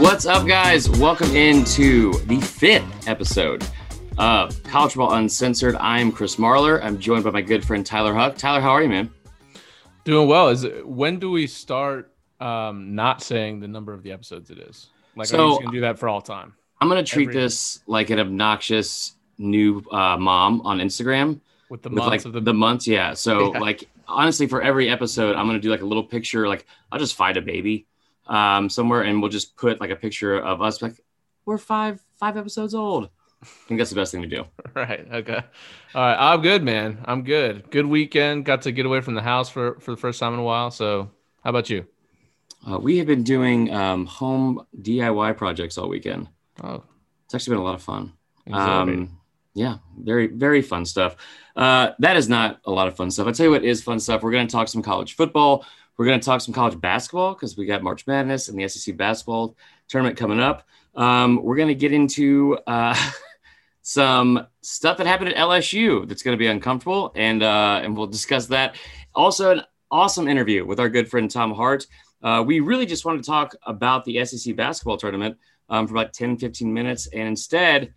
What's up, guys? Welcome into the fifth episode of College Football Uncensored. I'm Chris Marlar. I'm joined by my good friend Tyler Huck. Tyler, how are you, man? Doing well. Is it, when do we start um, not saying the number of the episodes it is? Like, So- I'm just gonna do that for all time. I'm gonna treat Every- this like an obnoxious new uh, mom on Instagram With the with months like of the, the months. Yeah. So Yeah. like honestly, for every episode, I'm gonna do like a little picture. Like I'll just find a baby um, somewhere, and we'll just put like a picture of us. Like we're five five episodes old. I think that's the best thing to do. right. Okay. All right. I'm good, man. I'm good. Good weekend. Got to get away from the house for for the first time in a while. So, how about you? Uh, we have been doing um, home DIY projects all weekend. Oh, It's actually been a lot of fun. exhilarating. Um, yeah, very, very fun stuff. Uh, that is not a lot of fun stuff. I'll tell you what is fun stuff. We're going to talk some college football. We're going to talk some college basketball because we got March Madness and the SEC basketball tournament coming up. Um, we're going to get into uh, some stuff that happened at LSU that's going to be uncomfortable, and uh, and we'll discuss that. Also, an awesome interview with our good friend Tom Hart. Uh, we really just wanted to talk about the SEC basketball tournament um, for about 10, 15 minutes, and instead,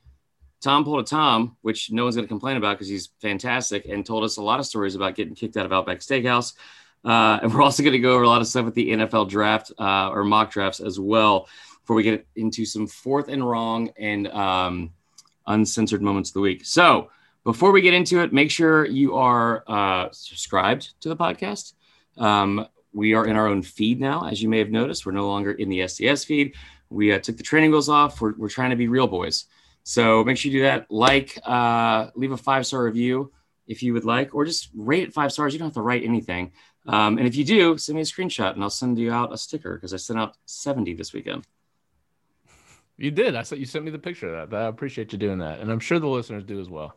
Tom pulled a Tom, which no one's going to complain about because he's fantastic, and told us a lot of stories about getting kicked out of Outback Steakhouse. Uh, and we're also going to go over a lot of stuff with the NFL draft uh, or mock drafts as well before we get into some fourth and wrong and um, uncensored moments of the week. So before we get into it, make sure you are uh, subscribed to the podcast. Um, we are in our own feed now, as you may have noticed. We're no longer in the SDS feed. We uh, took the training wheels off. We're, we're trying to be real boys. So make sure you do that. Like, uh, leave a five star review if you would like, or just rate it five stars. You don't have to write anything. Um, and if you do, send me a screenshot and I'll send you out a sticker because I sent out 70 this weekend. you did. I saw you sent me the picture of that. I appreciate you doing that, and I'm sure the listeners do as well.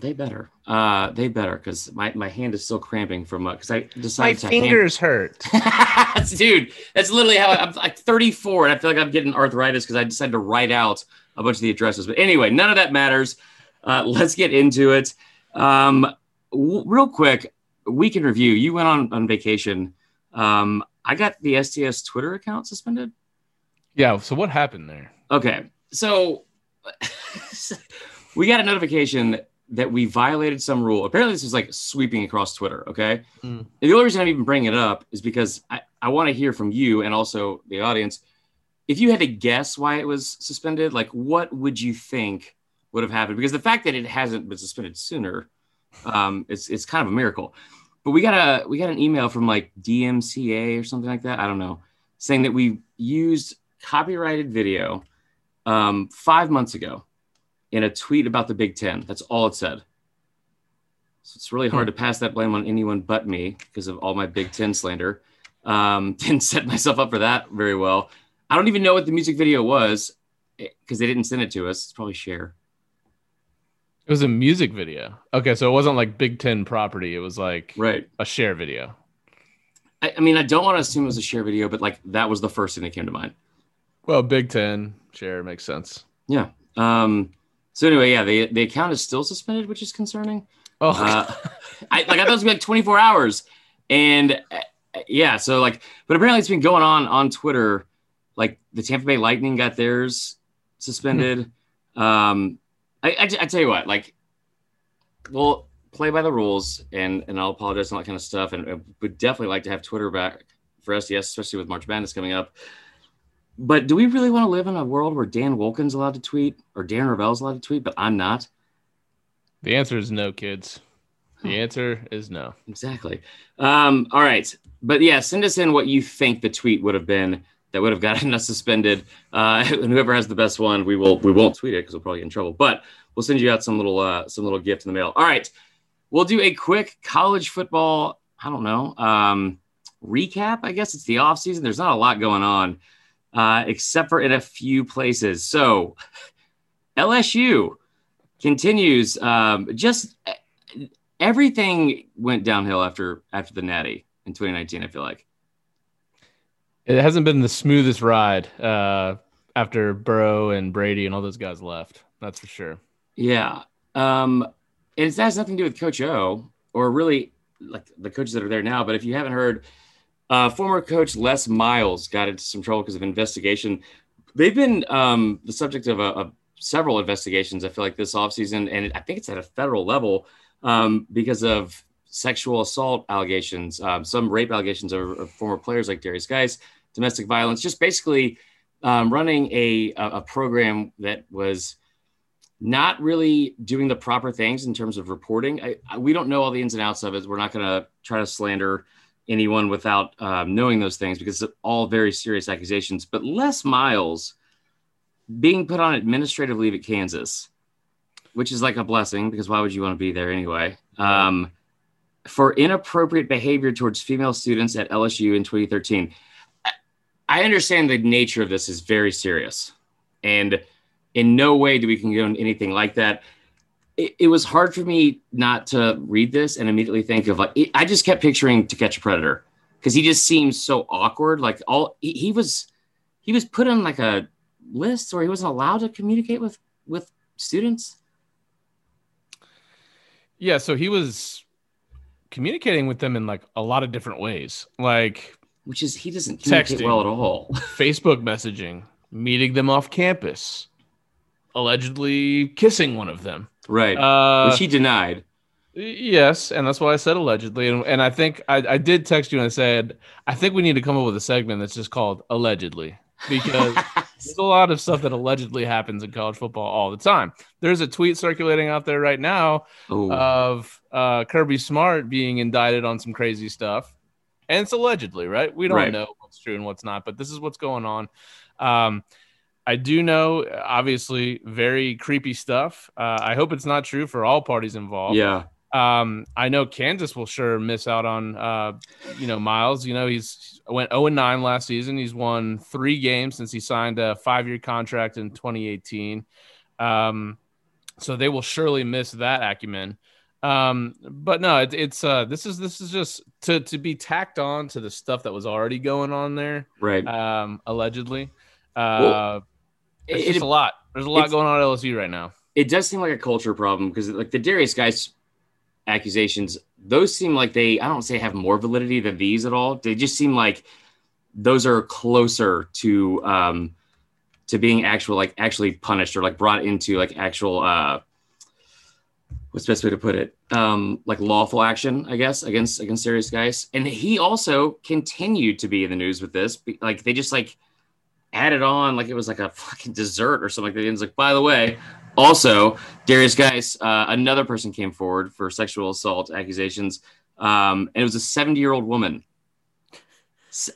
They better. Uh, they better because my, my hand is still cramping from because I My decided to hand- fingers hurt. dude that's literally how I, i'm like 34 and i feel like i'm getting arthritis because i decided to write out a bunch of the addresses but anyway none of that matters uh, let's get into it um, w- real quick week in review you went on on vacation um, i got the SDS twitter account suspended Yeah. So what happened there? Okay, so we got a notification that we violated some rule. Apparently, this was like sweeping across Twitter. Okay, Mm. and the only reason I'm even bringing it up is because I, I want to hear from you and also the audience. If you had to guess why it was suspended, like what would you think would have happened? Because the fact that it hasn't been suspended sooner, um, it's it's kind of a miracle. But we got a we got an email from like DMCA or something like that. I don't know, saying that we used copyrighted video um, five months ago in a tweet about the Big Ten. That's all it said. So it's really hard to pass that blame on anyone but me because of all my Big Ten slander. Um, didn't set myself up for that very well. I don't even know what the music video was because they didn't send it to us. It's probably Cher. It was a music video. Okay, so it wasn't like Big Ten property. It was like Right. a Cher video. I, I mean, I don't want to assume it was a Cher video, but like that was the first thing that came to mind. Well, Big Ten Cher makes sense. Yeah. Um, so anyway, yeah, the the account is still suspended, which is concerning. Oh, Uh, I like I thought it was gonna be like 24 hours, and uh, yeah, so like, but apparently it's been going on on Twitter. Like the Tampa Bay Lightning got theirs suspended. um, I, I I tell you what, like, we'll play by the rules, and and I'll apologize on that kind of stuff, and would definitely like to have Twitter back for SDS, especially with March Madness coming up. But do we really want to live in a world where Dan Wolken's allowed to tweet or Dan Ravel's allowed to tweet, but I'm not? the answer is no, kids. The answer is no. Exactly. Um, all right. But yeah, send us in what you think the tweet would have been that would have gotten us suspended. Uh, and whoever has the best one, we will we won't tweet it because we'll probably get in trouble. But we'll send you out some little uh, some little gift in the mail. All right. We'll do a quick college football, I don't know, um, recap. I guess it's the off season. There's not a lot going on, uh, except for in a few places. So LSU continues um, just everything went downhill after after the Natty in 2019. I feel like. It hasn't been the smoothest ride uh, after Burrow and Brady and all those guys left. That's for sure. Yeah. Um, and it has nothing to do with Coach O or really like the coaches that are there now. But if you haven't heard, uh, former coach Les Miles got into some trouble because of investigation. They've been um, the subject of, a, several investigations. I feel like this offseason, and I think it's at a federal level um, because of sexual assault allegations, um, some rape allegations of, of, former players like Darius Guice, domestic violence, just basically um, running a, a program that was not really doing the proper things in terms of reporting. I, I, we don't know all the ins and outs of it. We're not going to try to slander anyone without um, knowing those things because it's all very serious accusations. But Les Miles being put on administrative leave at Kansas, which is like a blessing because why would you want to be there anyway? Um, for inappropriate behavior towards female students at LSU in 2013. I understand the nature of this is very serious. And in no way do we condone anything like that. It, it, was hard for me not to read this and immediately think of like, it, I just kept picturing To Catch a Predator because he just seems so awkward. Like all he, he was, he was put on like a list where he wasn't allowed to communicate with with students. Yeah, so he was communicating with them in like a lot of different ways, like which is he doesn't communicate texting, well at all. Facebook messaging, meeting them off campus, allegedly kissing one of them. Right, uh, which he denied. Yes, and that's why I said allegedly. And, and I think I, I did text you and I said I think we need to come up with a segment that's just called allegedly because there's a lot of stuff that allegedly happens in college football all the time. There's a tweet circulating out there right now Ooh. of uh, Kirby Smart being indicted on some crazy stuff, and it's allegedly, right? We don't right. know what's true and what's not, but this is what's going on. Um, I do know, obviously, very creepy stuff. Uh, I hope it's not true for all parties involved. Yeah. Um, I know Kansas will sure miss out on, uh, you know, Miles. You know, he's went 0 9 last season. He's won three games since he signed a five year contract in 2018. Um, so they will surely miss that acumen. Um, but no, it, it's uh, this is this is just to to be tacked on to the stuff that was already going on there, right? Um, allegedly, uh, well, it's it, just a lot. There's a lot going on at LSU right now. It does seem like a culture problem because like the Darius Guice accusations, those seem like they, I don't say have more validity than these at all. They just seem like those are closer to, um, to being actual, like actually punished or like brought into like actual, uh, what's the best way to put it? Um, like lawful action, I guess, against against Darius Guice And he also continued to be in the news with this. Like they just like added on like it was like a fucking dessert or something like that. And it's like, by the way, also, Darius Guice, uh, another person came forward for sexual assault accusations, um, and it was a 70 year old woman.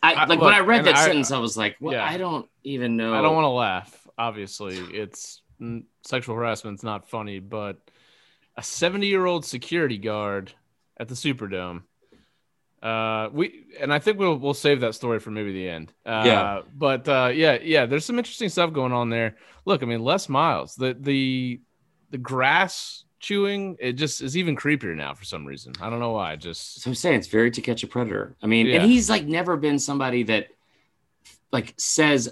I, like look, when I read that I, sentence, I was like, well, yeah. I don't even know. I don't want to laugh. Obviously, it's sexual harassment. It's not funny, but a 70 year old security guard at the Superdome uh, we and I think we'll we'll save that story for maybe the end. Uh, yeah. But uh, yeah, yeah. There's some interesting stuff going on there. Look, I mean, Les Miles, the the the grass chewing, it just is even creepier now for some reason. I don't know why. Just so I'm saying it's very to catch a predator. I mean, yeah. and he's like never been somebody that like says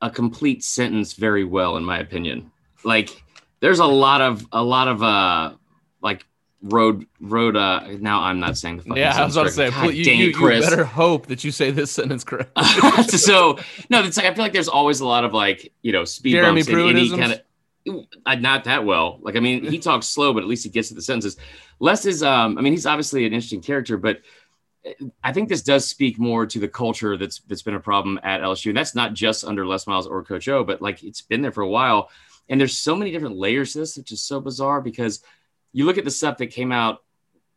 a complete sentence very well, in my opinion. Like there's a lot of a lot of uh like road road uh now i'm not saying the fucking yeah i was about to say God, you, dang, you, you better hope that you say this sentence correct so no it's like i feel like there's always a lot of like you know speed Jeremy bumps in any kind of uh, not that well. Like i mean he talks slow but at least he gets to the sentences. Les is um i mean he's obviously an interesting character but uh, I think this does speak more to the culture that's that's been a problem at LSU, and that's not just under Les Miles or Coach O, but like it's been there for a while. And there's so many different layers to this, which is so bizarre because you look at the stuff that came out,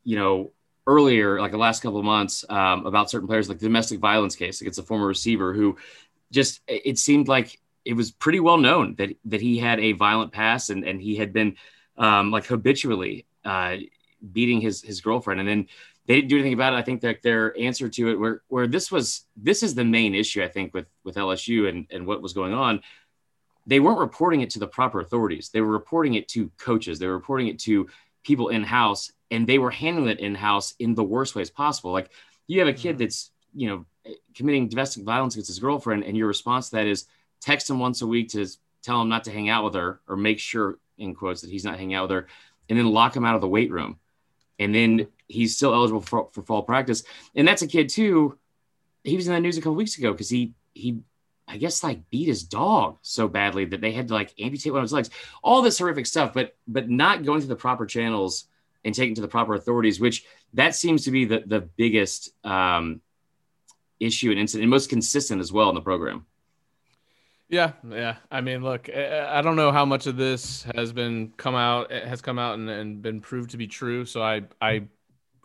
you know, earlier, like the last couple of months, um, about certain players, like the domestic violence case against a former receiver who just it seemed like it was pretty well known that that he had a violent past and and he had been um, like habitually uh, beating his his girlfriend, and then they didn't do anything about it. I think that their answer to it, where where this was, this is the main issue I think with with LSU and and what was going on. They weren't reporting it to the proper authorities. They were reporting it to coaches. They were reporting it to people in house and they were handling it in house in the worst ways possible. Like you have a kid mm-hmm. that's, you know, committing domestic violence against his girlfriend, and your response to that is text him once a week to tell him not to hang out with her or make sure, in quotes, that he's not hanging out with her. and then lock him out of the weight room. And then he's still eligible for, for fall practice. And that's a kid too. He was in the news a couple weeks ago because he he I guess like beat his dog so badly that they had to like amputate one of his legs. All this horrific stuff, but but not going through the proper channels and taking to the proper authorities, which that seems to be the the biggest um, issue and incident, and most consistent as well in the program. Yeah, yeah. I mean, look, I don't know how much of this has been come out has come out and, and been proved to be true. So I I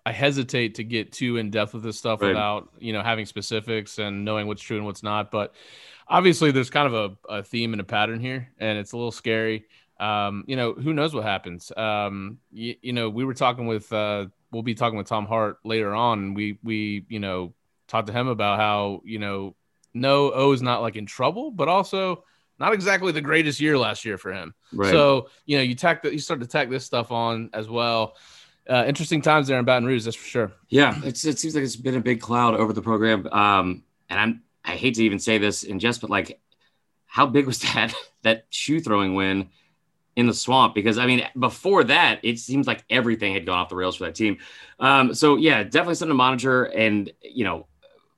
I hesitate to get too in depth with this stuff right. without you know having specifics and knowing what's true and what's not. But obviously, there's kind of a, a theme and a pattern here, and it's a little scary. Um, you know, who knows what happens? Um, you, you know, we were talking with uh, we'll be talking with Tom Hart later on, and we we you know talked to him about how you know no O is not like in trouble, but also not exactly the greatest year last year for him. Right. So you know you tack that you start to tack this stuff on as well uh, interesting times there in Baton Rouge, that's for sure. Yeah, it seems like it's been a big cloud over the program. Um, and I'm I hate to even say this in jest, but like, how big was that that shoe throwing win in the swamp? Because I mean, before that, it seems like everything had gone off the rails for that team. Um, so yeah, definitely something to monitor. And you know,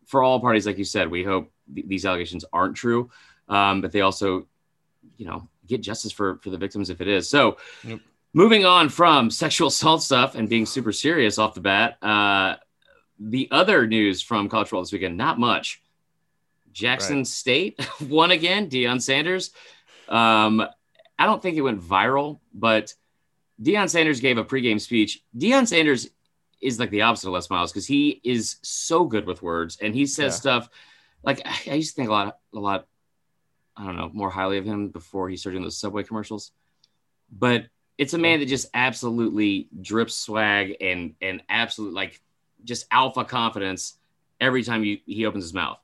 for all parties, like you said, we hope th- these allegations aren't true, um, but they also, you know, get justice for for the victims if it is. So. Yep. Moving on from sexual assault stuff and being super serious off the bat, uh, the other news from college football this weekend, not much. Jackson right. State won again. Deion Sanders. Um, I don't think it went viral, but Deion Sanders gave a pregame speech. Deion Sanders is like the opposite of Les Miles because he is so good with words and he says yeah. stuff like I used to think a lot, a lot, I don't know, more highly of him before he started doing those Subway commercials. But it's a man that just absolutely drips swag and and absolute like just alpha confidence every time you, he opens his mouth.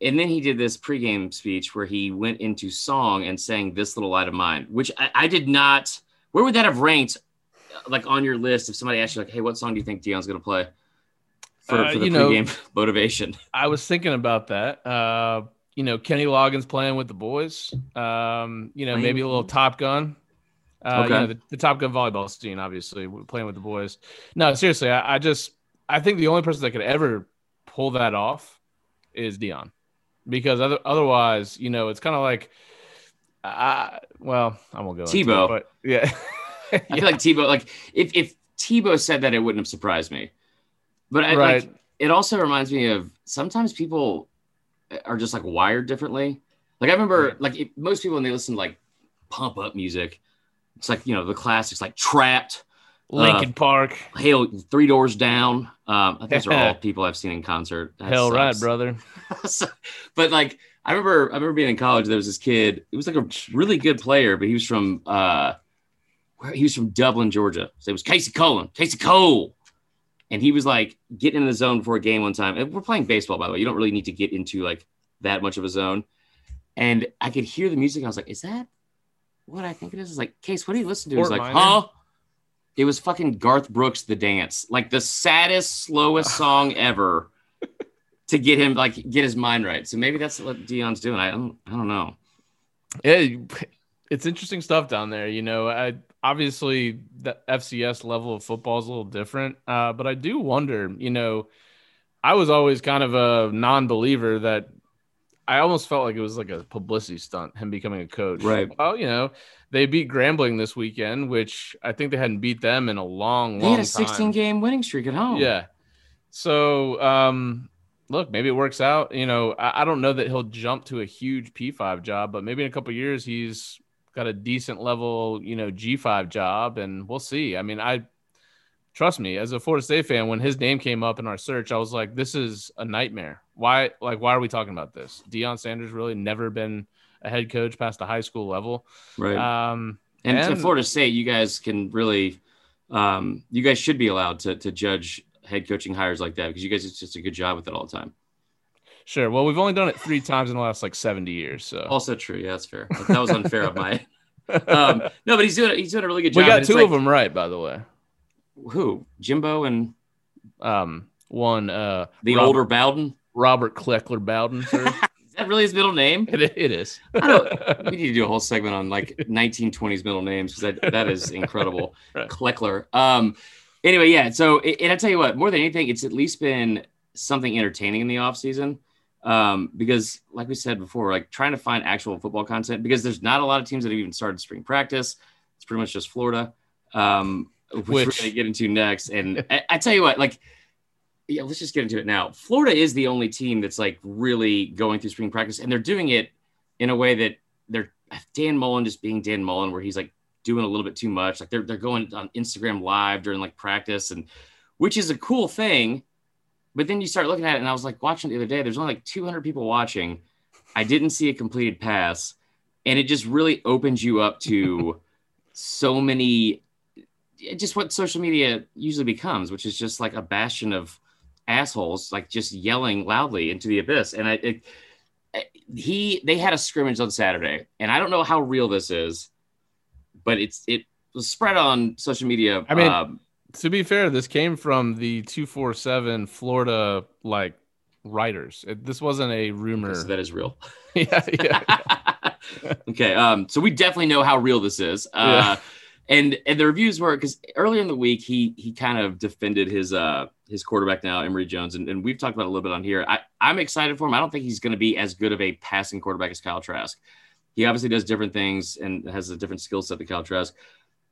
And then he did this pregame speech where he went into song and sang "This Little Light of Mine," which I, I did not. Where would that have ranked, like on your list? If somebody asked you, like, "Hey, what song do you think Deion's going to play for, uh, for the pregame know, motivation?" I was thinking about that. Uh, you know, Kenny Loggins playing with the boys. Um, you know, maybe a little Top Gun. Uh, okay. You know, the, the, Top Gun volleyball scene, obviously, playing with the boys. No, seriously, I, I, just I think the only person that could ever pull that off is Deion, because other, otherwise, you know, it's kind of like, I well, I won't go Tebow, it, but yeah, I feel like Tebow, like if if Tebow said that, it wouldn't have surprised me. But I, right. like, it also reminds me of sometimes people are just like wired differently. Like I remember, like most people when they listen to like pump up music, it's like you know the classics like Trapt, Linkin uh, Park, Hail, Three Doors Down. Um, those are all people I've seen in concert. That Hell sucks. right, brother. so, but like I remember, I remember being in college. There was this kid. He was like a really good player, but he was from uh, where he was from Dublin, Georgia. So it was Casey Cullen, Casey Cole. And he was like getting in the zone before a game one time. And we're playing baseball, by the way. You don't really need to get into like that much of a zone. And I could hear the music. I was like, is that what I think it is is like, Case, what do you listen to? He's like, Minor. huh? It was fucking Garth Brooks, The Dance, like the saddest, slowest song ever to get him like get his mind right. So maybe that's what Deion's doing. I don't, I don't know. Yeah, it's interesting stuff down there. You know, I obviously the FCS level of football is a little different, uh, but I do wonder. You know, I was always kind of a non-believer that I almost felt like it was like a publicity stunt, him becoming a coach. Right. Well, you know, they beat Grambling this weekend, which I think they hadn't beat them in a long, they long had a 16 game winning streak at home. Yeah. So, um, look, maybe it works out. You know, I, I, don't know that he'll jump to a huge P5 job, but maybe in a couple years he's got a decent level, you know, G5 job, and we'll see. I mean, I trust me, as a Florida State fan, when his name came up in our search, I was like, this is a nightmare. Why, like, why are we talking about this? Deion Sanders really never been a head coach past the high school level. Right. Um, and, and to Florida State, you guys can really, um, you guys should be allowed to, to judge head coaching hires like that because you guys it's just a good job with it all the time. Sure. Well, we've only done it three times in the last like 70 years. So also true. Yeah, that's fair. That was unfair of my. Um, no, but he's doing he's doing a really good job. We got two like, of them right, by the way who? Jimbo and um one uh the Robert, older Bowden? Robert Cleckler Bowden, sir. Is that really his middle name? It, it is. I don't. We need to do a whole segment on like 1920s middle names because that, that is incredible. Right. Cleckler. Um. Anyway, yeah. So, and I tell you what, more than anything, it's at least been something entertaining in the off season. Um, because like we said before, like trying to find actual football content because there's not a lot of teams that have even started spring practice. It's pretty much just Florida. Um, which, Which- we're gonna get into next. And I, I tell you what, like yeah, let's just get into it now. Florida is the only team that's like really going through spring practice, and they're doing it in a way that they're Dan Mullen just being Dan Mullen, where he's like doing a little bit too much. Like they're they're going on Instagram live during like practice, and which is a cool thing. But then you start looking at it, and I was like watching it the other day. There's only like 200 people watching. I didn't see a completed pass, and it just really opens you up to so many. Just what social media usually becomes, which is just like a bastion of assholes like just yelling loudly into the abyss and i it, he they had a scrimmage on saturday and i don't know how real this is but it's it was spread on social media I mean, um, to be fair, this came from the 247 Florida like writers. It, this wasn't a rumor. so that is real yeah, yeah. okay um so we definitely know how real this is uh and and the reviews were because earlier in the week he he kind of defended his uh his quarterback now Emory Jones. And, and we've talked about it a little bit on here. I I'm excited for him. I don't think he's going to be as good of a passing quarterback as Kyle Trask. He obviously does different things and has a different skill set than Kyle Trask.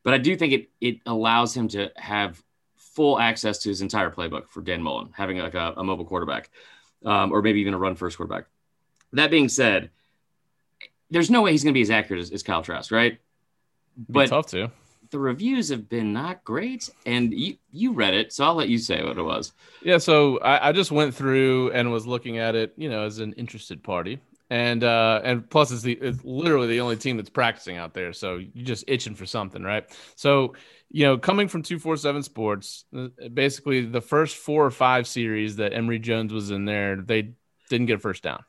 But I do think it it allows him to have full access to his entire playbook for Dan Mullen having like a, a mobile quarterback um, or maybe even a run first quarterback. That being said there's no way he's going to be as accurate as, as Kyle Trask, right? Be But tough to. The reviews have been not great, and you you read it, so I'll let you say what it was. Yeah, so I, I just went through and was looking at it, you know, as an interested party, and uh, and plus it's the it's literally the only team that's practicing out there, so you're just itching for something, right? So you know, coming from two four seven Sports, uh, basically the first four or five series that Emory Jones was in there, they didn't get a first down.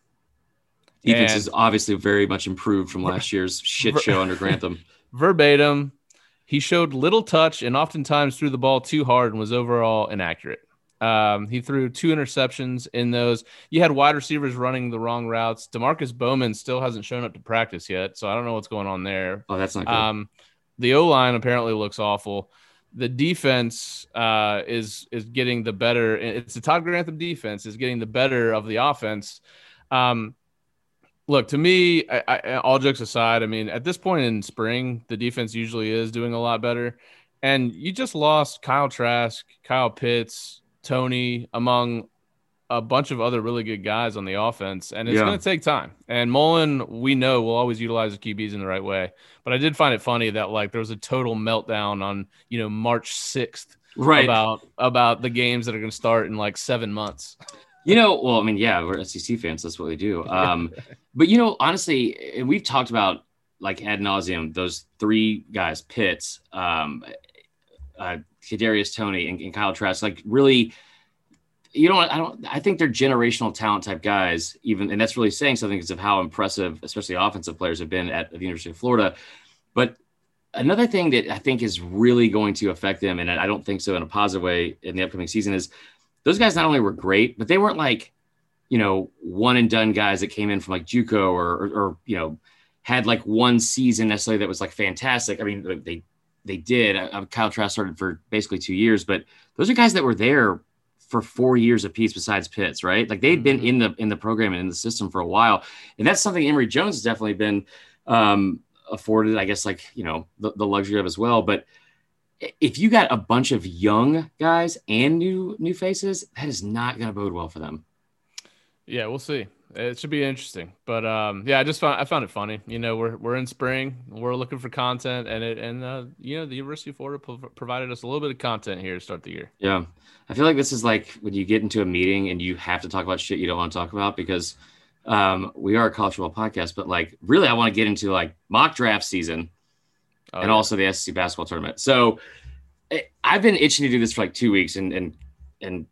Defense And- is obviously very much improved from last year's shit show under Grantham. Verbatim, he showed little touch and oftentimes threw the ball too hard and was overall inaccurate. Um, he threw two interceptions in those. You had wide receivers running the wrong routes. Demarkcus Bowman still hasn't shown up to practice yet, so I don't know what's going on there. Oh, that's not good. Um, the O line apparently looks awful. The defense uh, is is getting the better. It's the Todd Grantham defense is getting the better of the offense. Um, look to me, I, I, all jokes aside, I mean, at this point in spring, the defense usually is doing a lot better. And you just lost Kyle Trask, Kyle Pitts, Toney, among a bunch of other really good guys on the offense, and it's Yeah. going to take time. And Mullen, we know, will always utilize the QBs in the right way. But I did find it funny that like there was a total meltdown on you know March sixth right. about about the games that are going to start in like seven months. You know, well, I mean, yeah, we're SEC fans. That's what we do. Um, but you know, honestly, and we've talked about like ad nauseum those three guys, Pitts, um, uh, Kadarius Toney, and, and Kyle Trask. Like, really, you know, I don't. I think they're generational talent type guys. Even, and that's really saying something because of how impressive, especially offensive players, have been at the University of Florida. But another thing that I think is really going to affect them, and I don't think so in a positive way in the upcoming season, is those guys not only were great, but they weren't like, you know, one and done guys that came in from like JUCO or, or, or you know, had like one season necessarily that was like fantastic. I mean, they they did. Uh, Kyle Trask started for basically two years, but those are guys that were there for four years apiece. Besides Pitts, right? Like they'd been Mhm. in the in the program and in the system for a while, and that's something Emory Jones has definitely been um, afforded. I guess like you know the, the luxury of as well, but if you got a bunch of young guys and new new faces, that is not going to bode well for them. Yeah, we'll see. It should be interesting. But um, yeah, I just found I found it funny. You know, we're we're in spring, we're looking for content, and it and uh, you know the University of Florida prov- provided us a little bit of content here to start the year. Yeah, I feel like this is like when you get into a meeting and you have to talk about shit you don't want to talk about because um, we are a college football podcast, but like really, I want to get into like mock draft season Oh, and yeah. also the SEC basketball tournament. So I- I've been itching to do this for like two weeks, and and and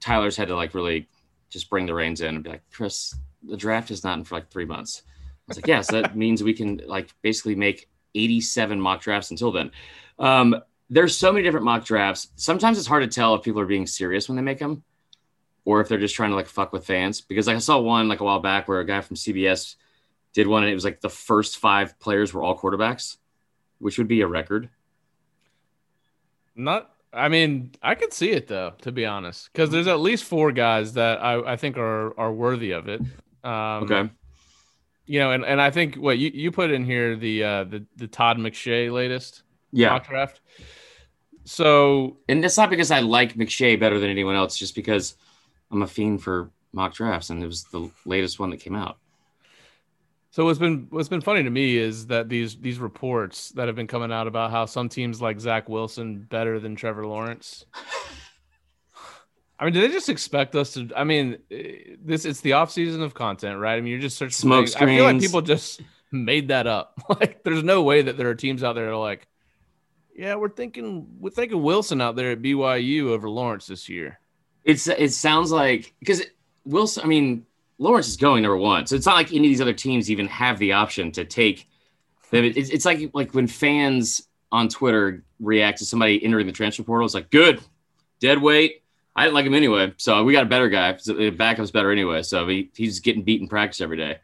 Tyler's had to like really just bring the reins in and be like, Chris, the draft is not in for like three months. I was like, yes, that means we can like basically make 87 mock drafts until then. Um, there's so many different mock drafts. Sometimes it's hard to tell if people are being serious when they make them. or if they're just trying to like fuck with fans. Because like, I saw one like a while back where a guy from CBS did one, and it was like the first five players were all quarterbacks, which would be a record. Not, I mean, I could see it though, to be honest, because there's at least four guys that I, I think are are worthy of it. Um, Okay. You know, and, and I think what you, you put in here the uh the the Todd McShay latest Yeah. mock draft. So And it's not because I like McShay better than anyone else, just because I'm a fiend for mock drafts, and it was the latest one that came out. So what's been what's been funny to me is that these these reports that have been coming out about how some teams like Zach Wilson better than Trevor Lawrence. I mean, do they just expect us to? I mean, eh, this it's the off season of content, right? I mean, you're just searching. Smoke. I feel like people just made that up. Like, there's no way that there are teams out there that are like, yeah, we're thinking we're thinking Wilson out there at BYU over Lawrence this year. It's it sounds like because Wilson. I mean, Lawrence is going number one, so it's not like any of these other teams even have the option to take them. It's, it's like like when fans on Twitter react to somebody entering the transfer portal. It's like good, dead weight. I didn't like him anyway, so we got a better guy. So the backup's better anyway, so he, he's getting beat in practice every day.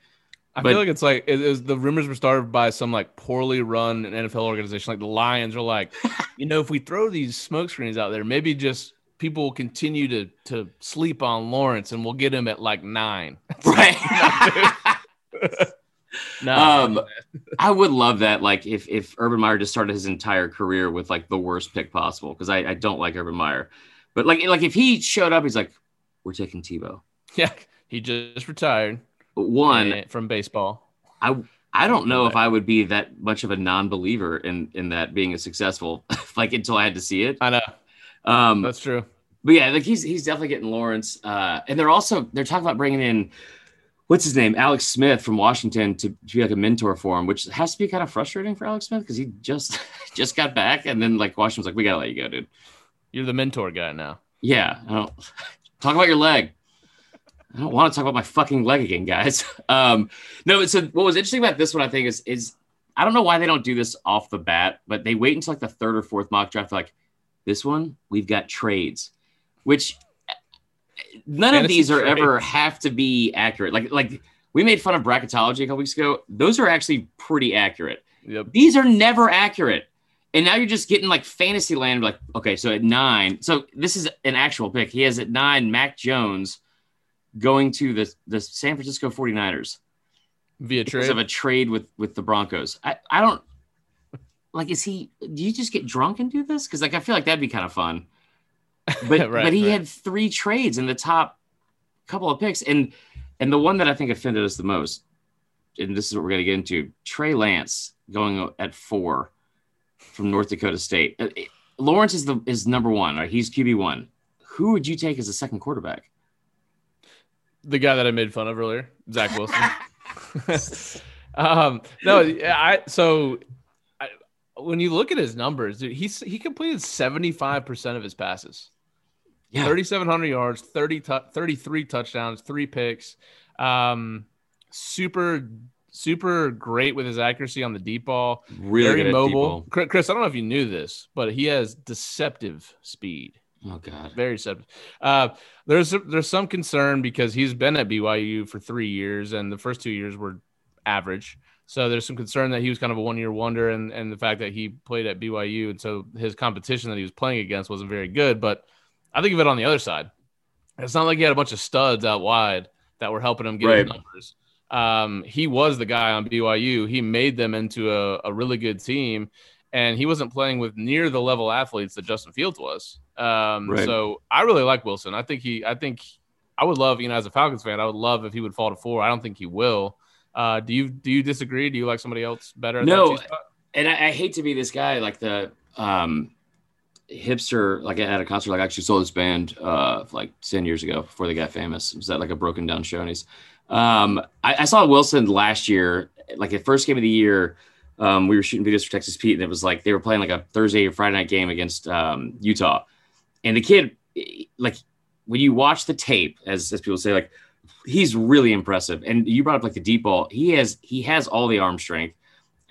I But- feel like it's like it is the rumors were started by some like poorly run NFL organization, like the Lions are like, you know, if we throw these smoke screens out there, maybe just people will continue to to sleep on Lawrence and we'll get him at like nine. Right. No, Um, I would love that. Like if if Urban Meyer just started his entire career with like the worst pick possible, because I, I don't like Urban Meyer. But like like if he showed up, he's like, we're taking Tebow. yeah, he just retired One, from baseball. I I don't know if I would be that much of a non-believer in in that being a successful like until I had to see it. I know Um, that's true. but yeah, like he's he's definitely getting Lawrence. Uh, and they're also they're talking about bringing in what's his name, Alex Smith from Washington to, to be like a mentor for him, which has to be kind of frustrating for Alex Smith because he just just got back and then like Washington's like, we gotta let you go, dude. You're the mentor guy now. Yeah, I don't talk about your leg. I don't want to talk about my fucking leg again, guys. Um, no, so what was interesting about this one, I think, is is I don't know why they don't do this off the bat, but they wait until like the third or fourth mock draft. Like this one, we've got trades, which none of Fantasy these are ever have to be accurate. Like like we made fun of bracketology a couple weeks ago. Those are actually pretty accurate. Yep. These are never accurate. And now you're just getting like fantasy land. Like, okay, so at nine, so this is an actual pick. He has at nine Mac Jones going to the, the San Francisco 49ers Via because trade. of a trade with with the Broncos. I, I don't like is he do you just get drunk and do this? Because like I feel like that'd be kind of fun. But Right, but he right. had three trades in the top couple of picks. And and the one that I think offended us the most, and this is what we're gonna get into, Trey Lance going at four from North Dakota State. Uh, Lawrence is the is number one, right? He's QB one. Who would you take as a second quarterback? the guy that I made fun of earlier, Zach Wilson. um, no, I so when you look at his numbers, dude, he's he completed seventy five percent of his passes, Yeah. thirty seven hundred yards, 30 tu- 33 touchdowns, three picks. Um, super super great with his accuracy on the deep ball. Really very mobile. Chris, Chris, I don't know if you knew this, but he has deceptive speed. Oh god. Very deceptive. Uh, there's there's some concern because he's been at BYU for three years, and the first two years were average. So there's some concern that he was kind of a one year wonder, and and the fact that he played at BYU, and so his competition that he was playing against wasn't very good. But I think of it on the other side. It's not like he had a bunch of studs out wide that were helping him get his Right. numbers. Um, he was the guy on BYU. He made them into a, a really good team, and he wasn't playing with near the level athletes that Justin Fields was. Um, Right. So I really like Wilson. I think he. I think I would love, you know, as a Falcons fan, I would love if he would fall to four. I don't think he will. Uh, do you do you disagree? Do you like somebody else better? No. and I, I hate to be this guy like the um hipster like at a concert like I actually saw this band uh like 10 years ago before they got famous it was that like a broken down shonies um I, I saw wilson last year like the first game of the year um we were shooting videos for texas pete and it was like they were playing like a thursday or friday night game against um utah and the kid like when you watch the tape as as people say like he's really impressive and you brought up like the deep ball he has he has all the arm strength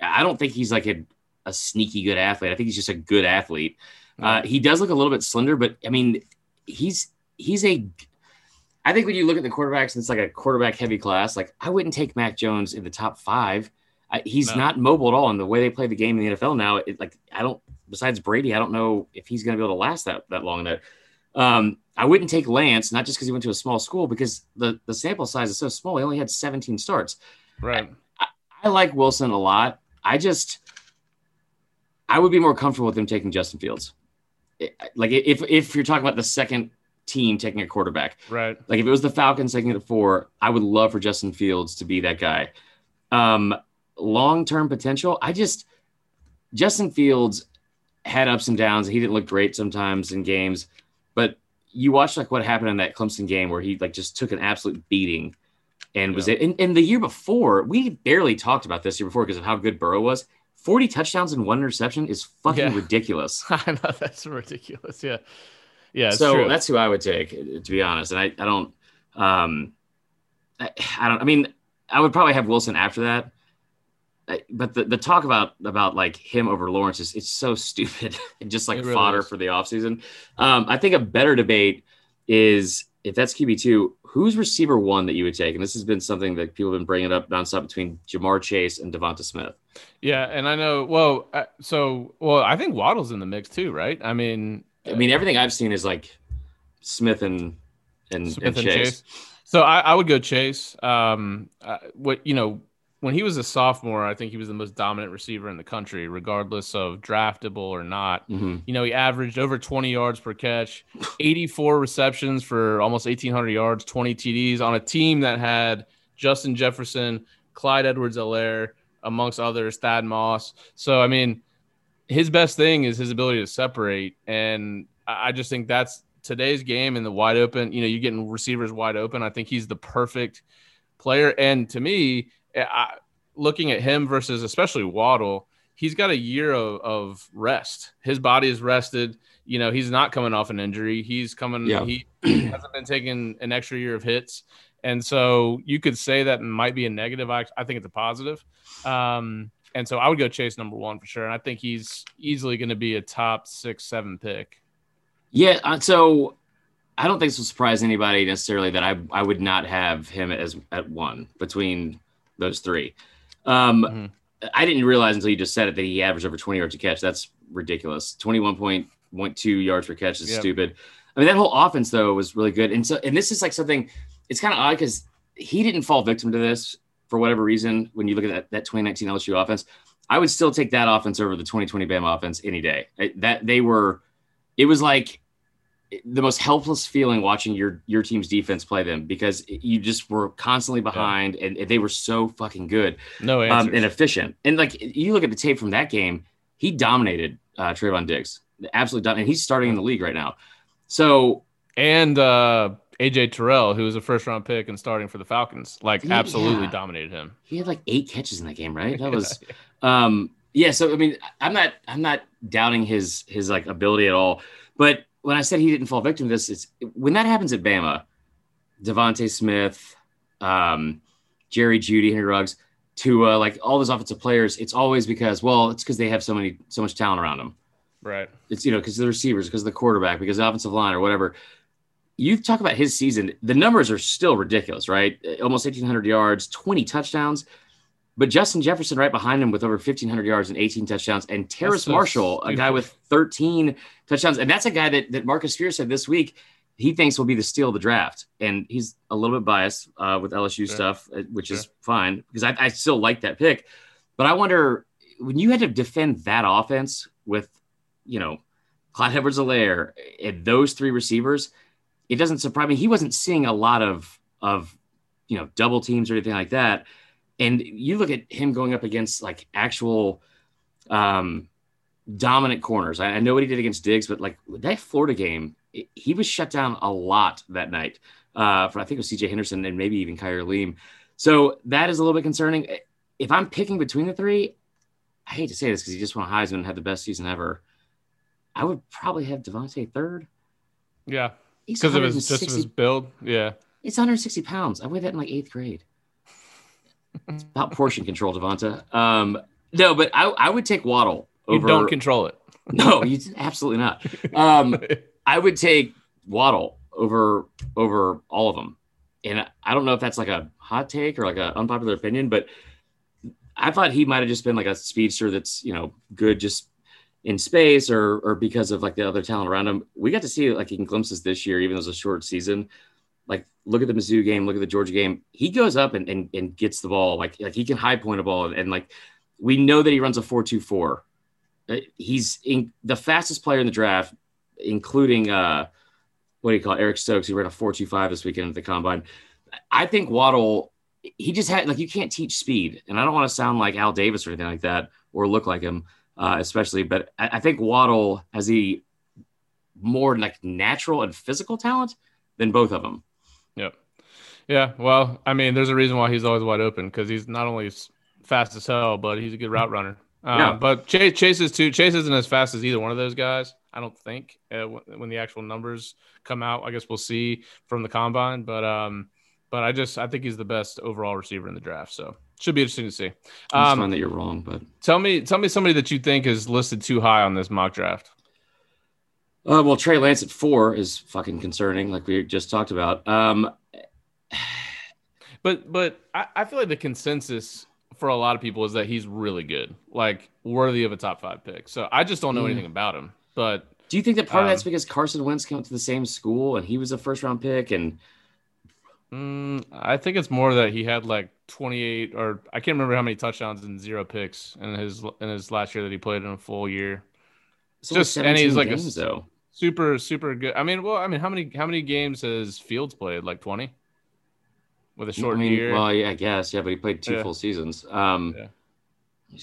I don't think he's like a, a sneaky good athlete. I think he's just a good athlete. Uh, he does look a little bit slender, but I mean, he's he's a I think when you look at the quarterbacks, it's like a quarterback heavy class. Like I wouldn't take Mac Jones in the top five. I, he's No. not mobile at all. And the way they play the game in the NFL now, it, like I don't. Besides Brady, I don't know if he's going to be able to last that that long. That um, I wouldn't take Lance, not just because he went to a small school, because the the sample size is so small. He only had 17 starts. Right. I like Wilson a lot. I just, I would be more comfortable with him taking Justin Fields. Like if if you're talking about the second team taking a quarterback, Right. like if it was the Falcons taking it at four, I would love for Justin Fields to be that guy. Um, long term potential, I just Justin Fields had ups and downs. He didn't look great sometimes in games, you watch like what happened in that Clemson game where he like just took an absolute beating and was it. And, and the year before, we barely talked about this year before because of how good Burrow was. Forty touchdowns and one interception is fucking Yeah. ridiculous. I know that's ridiculous. Yeah. Yeah. It's so true. that's who I would take, to be honest. And I, I don't, um, I, I don't. I mean, I would probably have Wilson after that. But the, the talk about about like him over Lawrence is it's so stupid and just like really fodder is. for the offseason. Um, I think a better debate is if that's QB two, who's receiver one that you would take? And this has been something that people have been bringing up nonstop between Ja'Marr Chase and DeVonta Smith. yeah. And I know, well, uh, so, well, I think Waddle's in the mix too, right? I mean, I mean, everything I've seen is like Smith and and, Smith and and Chase. So I, I would go Chase. Um, uh, what you know, when he was a sophomore, I think he was the most dominant receiver in the country, regardless of draftable or not. Mhm. You know, he averaged over 20 yards per catch, 84 receptions for almost 1,800 yards, 20 TDs on a team that had Justin Jefferson, Clyde Edwards-Helaire, amongst others, Thad Moss. So I mean, his best thing is his ability to separate, and I I just think that's today's game in the wide open. You know, you're getting receivers wide open. I think he's the perfect player, and to me, I, looking at him versus especially Waddle, he's got a year of, of rest. His body is rested. You know, he's not coming off an injury. He's coming. Yeah. He hasn't been taking an extra year of hits, and so you could say that might be a negative. I, I think it's a positive. Um, and so I would go Chase number one for sure. And I think he's easily going to be a top six, seven pick. Yeah, uh, so I don't think this will surprise anybody necessarily that I I would not have him as at one between those three. Um, Mhm. I didn't realize until you just said it that he averaged over 20 yards a catch. That's ridiculous. 21.2 yards per catch is Yep. stupid. I mean, that whole offense though was really good. And so, and this is like something. It's kind of odd because he didn't fall victim to this for whatever reason. When you look at that, that 2019 LSU offense, I would still take that offense over the 2020 Bama offense any day. That they were, it was like the most helpless feeling watching your your team's defense play them because you just were constantly behind and, and they were so fucking good No um, and efficient. And like you look at the tape from that game, he dominated uh, Trevon Diggs, absolutely done, and he's starting in the league right now. So and uh, AJ Terrell, who was a first round pick and starting for the Falcons, like Yeah. absolutely dominated him. he had like eight catches in that game, right? That was um yeah so i mean i'm not i'm not doubting his his like ability at all but when i said he didn't fall victim to this it's when that happens at bama devonta smith um jerry jeudy henry ruggs to uh, like all those offensive players it's always because well it's because they have so many so much talent around them. Right. it's you know because the receivers because the quarterback because the offensive line or whatever. You talk about his season the numbers are still ridiculous right? Almost 1800 yards 20 touchdowns but Justin Jefferson right behind him with over 1,500 yards and 18 touchdowns, and Terrace so Marshall, a guy with 13 touchdowns, and that's a guy that, that Marcus Spears said this week he thinks will be the steal of the draft, and he's a little bit biased uh, with LSU stuff, uh, which is fine because I, I still like that pick, but I wonder when you had to defend that offense with, you know, Clyde Edwards-Helaire and those three receivers, it doesn't surprise me. He wasn't seeing a lot of of you know double teams or anything like that. And you look at him going up against like actual um, dominant corners. I, I know what he did against Diggs, but like that Florida game, it- he was shut down a lot that night. Uh, for I think it was C.J. Henderson and maybe even Kaiir Elam. So that is a little bit concerning. If I'm picking between the three, I hate to say this because he just won Heisman and had the best season ever. I would probably have DeVonta third. Yeah. Because of his just of his build. Yeah. it's 160 pounds. I weighed that in like eighth grade. It's about portion control, Devonta. Um, no, but I, I would take Waddle You over. don't control it. no, you absolutely not. Um, I would take Waddle over over all of them. And I don't know if that's like a hot take or like an unpopular opinion, but I thought he might have just been like a speedster that's you know good just in space or or because of like the other talent around him. We got to see like in glimpses this year, even though a short season. Like look at the Mizzou game, look at the Georgia game. He goes up and and, and gets the ball like like he can high point a ball and, and like we know that he runs a four two four. Uh, he's in the fastest player in the draft, including uh what do you call it? Eric Stokes, who ran a four two five this weekend at the combine. I think Waddle he just had like you can't teach speed, and I don't want to sound like Al Davis or anything like that or look like him, uh, especially. But I, I think Waddle has the more like natural and physical talent than both of them. Yeah. Well, I mean, there's a reason why he's always wide open because he's not only fast as hell, but he's a good route runner. Um, yeah. But Chase, Chase is too. Chase isn't as fast as either one of those guys. I don't think uh, when the actual numbers come out. I guess we'll see from the combine. But um, but I just I think he's the best overall receiver in the draft. So should be interesting to see. Um, fine that you're wrong, but tell me tell me somebody that you think is listed too high on this mock draft. Uh, well, Trey Lance at four is fucking concerning, like we just talked about. Um, but but I, I feel like the consensus for a lot of people is that he's really good, like worthy of a top five pick. So I just don't know anything about him. But do you think that part um, of that's because Carson Wentz came to the same school and he was a first round pick and Mm, I think it's more that he had like 28 or I can't remember how many touchdowns and zero picks in his in his last year that he played in a full year. Just and he's like games, a though. super super good. I mean, well, I mean, how many how many games has Fields played? Like 20 with a short I mean, year. Well, yeah, I guess yeah, but he played two yeah. full seasons. Um, yeah.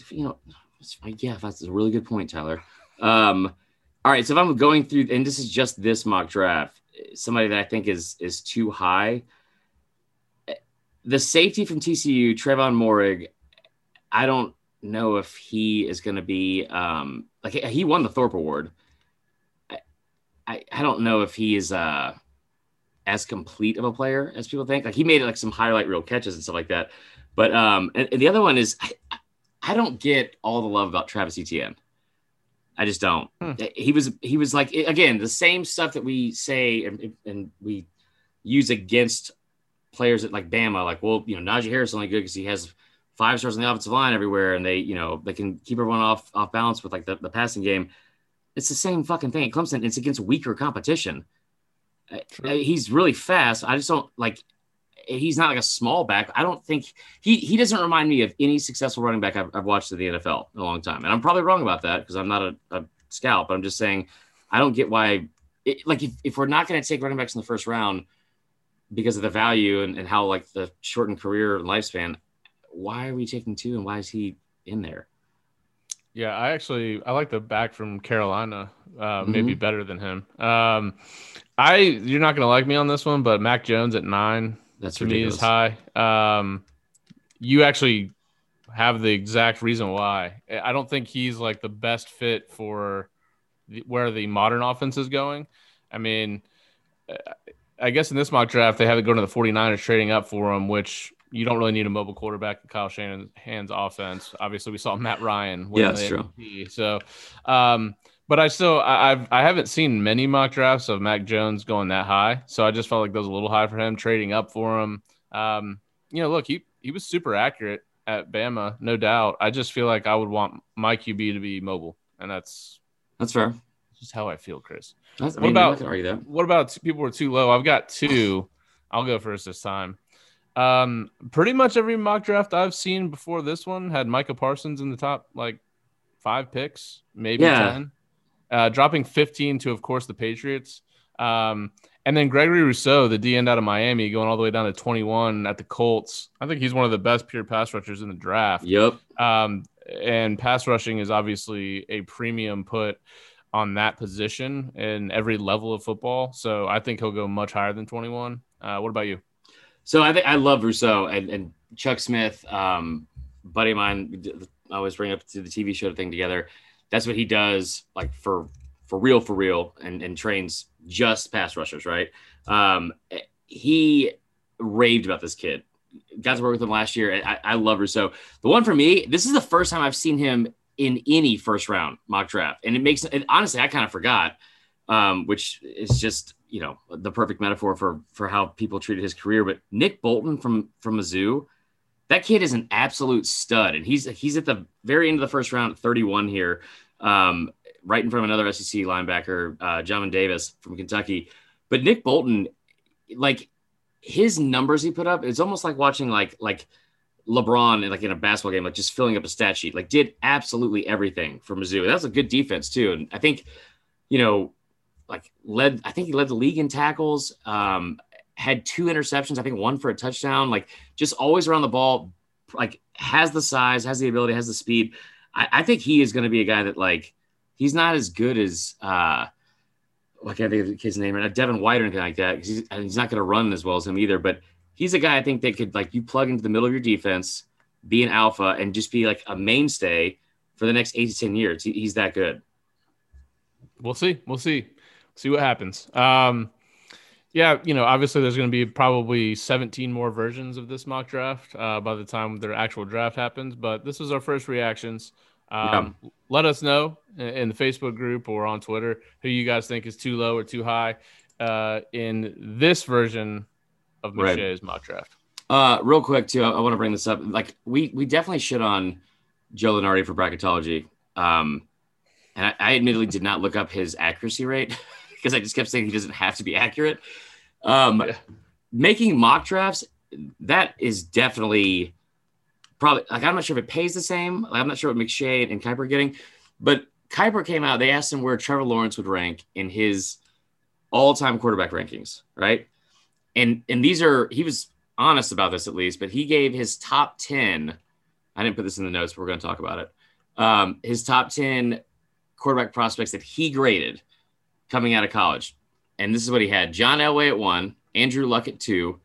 you know, yeah, that's a really good point, Tyler. Um, all right, so if I'm going through, and this is just this mock draft, somebody that I think is is too high the safety from TCU, Trevon Moehrig, I don't know if he is going to be um, like he won the Thorpe Award. I, I, I don't know if he is uh, as complete of a player as people think. Like he made like some highlight reel catches and stuff like that. But um, and, and the other one is I, I don't get all the love about Travis Etienne. I just don't. Hmm. He was he was like again the same stuff that we say and, and we use against players at like Bama, like, well, you know, Najee Harris is only good because he has five stars on the offensive line everywhere, and they, you know, they can keep everyone off off balance with like the, the passing game. It's the same fucking thing at Clemson. It's against weaker competition. True. Uh, he's really fast. I just don't like. He's not like a small back. I don't think he he doesn't remind me of any successful running back I've, I've watched in the NFL in a long time. And I'm probably wrong about that because I'm not a, a scout. But I'm just saying I don't get why. It, like if, if we're not going to take running backs in the first round, because of the value and, and how like the shortened career and lifespan. Why are we taking two and why is he in there? Yeah, I actually I like the back from Carolina, uh, mm-hmm. maybe better than him. Um, I you're not gonna like me on this one, but Mac Jones at nine that's to ridiculous. me is high. Um, you actually have the exact reason why. I don't think he's like the best fit for the, where the modern offense is going. I mean, I guess in this mock draft, they have it going to the 49ers trading up for him, which you don't really need a mobile quarterback in Kyle Shanahan's offense. Obviously, we saw Matt Ryan. Yeah, that's true. So, um, but I still I, I've I haven't seen many mock drafts of Mac Jones going that high. So I just felt like that was a little high for him. Trading up for him. Um, you know, look, he he was super accurate at Bama, no doubt. I just feel like I would want my QB to be mobile, and that's that's fair just how I feel, Chris. That's, what mean, about what about people were too low? I've got two. I'll go first this time. Um, pretty much every mock draft I've seen before this one had Micah Parsons in the top like five picks, maybe yeah. ten. Uh, dropping 15 to, of course, the Patriots. Um, and then Gregory Rousseau, the D end out of Miami, going all the way down to 21 at the Colts. I think he's one of the best pure pass rushers in the draft. Yep. Um, and pass rushing is obviously a premium put on that position in every level of football. So I think he'll go much higher than 21. Uh, what about you? So I think I love Rousseau and, and Chuck Smith, um, buddy of mine. I always bring up to the TV show thing together. That's what he does, like for for real, for real, and, and trains just pass rushers, right? Um, he raved about this kid. Got to work with him last year. I, I love Rousseau. The one for me, this is the first time I've seen him in any first round mock draft. And it makes it honestly, I kind of forgot, um, which is just you know the perfect metaphor for for how people treated his career. But Nick Bolton from from Mizzou, that kid is an absolute stud, and he's he's at the very end of the first round, 31 here, um, right in front of another SEC linebacker, uh, John Davis from Kentucky. But Nick Bolton, like his numbers he put up, it's almost like watching like like LeBron like in a basketball game, like just filling up a stat sheet. Like did absolutely everything for Mizzou. That's a good defense too, and I think you know like led. I think he led the league in tackles. Um, had two interceptions. I think one for a touchdown. Like just always around the ball. Like has the size, has the ability, has the speed. I, I think he is going to be a guy that like he's not as good as uh I can't think of kid's name right now, Devin White or anything like that. He's, he's not going to run as well as him either. But he's a guy I think that could like you plug into the middle of your defense, be an alpha, and just be like a mainstay for the next eight to ten years. He, he's that good. We'll see. We'll see see what happens. Um, yeah, you know, obviously there's going to be probably 17 more versions of this mock draft uh, by the time their actual draft happens. But this is our first reactions. Um, yeah. Let us know in the Facebook group or on Twitter who you guys think is too low or too high uh, in this version of McShay's right. mock draft. Uh, real quick too, I, I want to bring this up. Like we we definitely shit on Joe Lunardi for bracketology. Um, and I, I admittedly did not look up his accuracy rate. because I just kept saying he doesn't have to be accurate. Um, yeah. Making mock drafts, that is definitely probably like I'm not sure if it pays the same. Like, I'm not sure what McShay and Kiper are getting, but Kiper came out. They asked him where Trevor Lawrence would rank in his all-time quarterback rankings, right? And and these are he was honest about this at least, but he gave his top ten. I didn't put this in the notes, but we're going to talk about it. Um, his top ten quarterback prospects that he graded coming out of college. And this is what he had John Elway at one, Andrew Luck at two,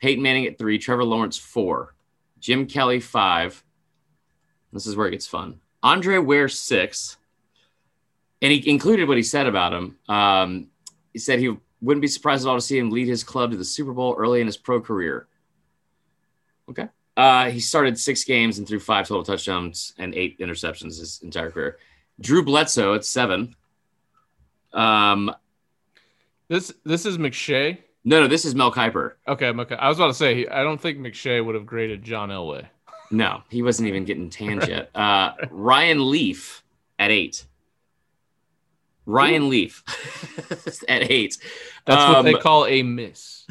Peyton Manning at three, Trevor Lawrence four, Jim Kelly five. This is where it gets fun. Andre Ware six. And he included what he said about him. Um, he said he wouldn't be surprised at all to see him lead his club to the Super Bowl early in his pro career. Okay. Uh, he started six games and threw five total touchdowns and eight interceptions his entire career. Drew Bledsoe at seven. Um, this this is McShay. No, no, this is Mel Kiper. Okay, okay. I was about to say I don't think McShay would have graded John Elway. No, he wasn't even getting tanned yet. Uh, Ryan Leaf at eight. Ryan Ooh. Leaf at eight. That's um, what they um, call a miss.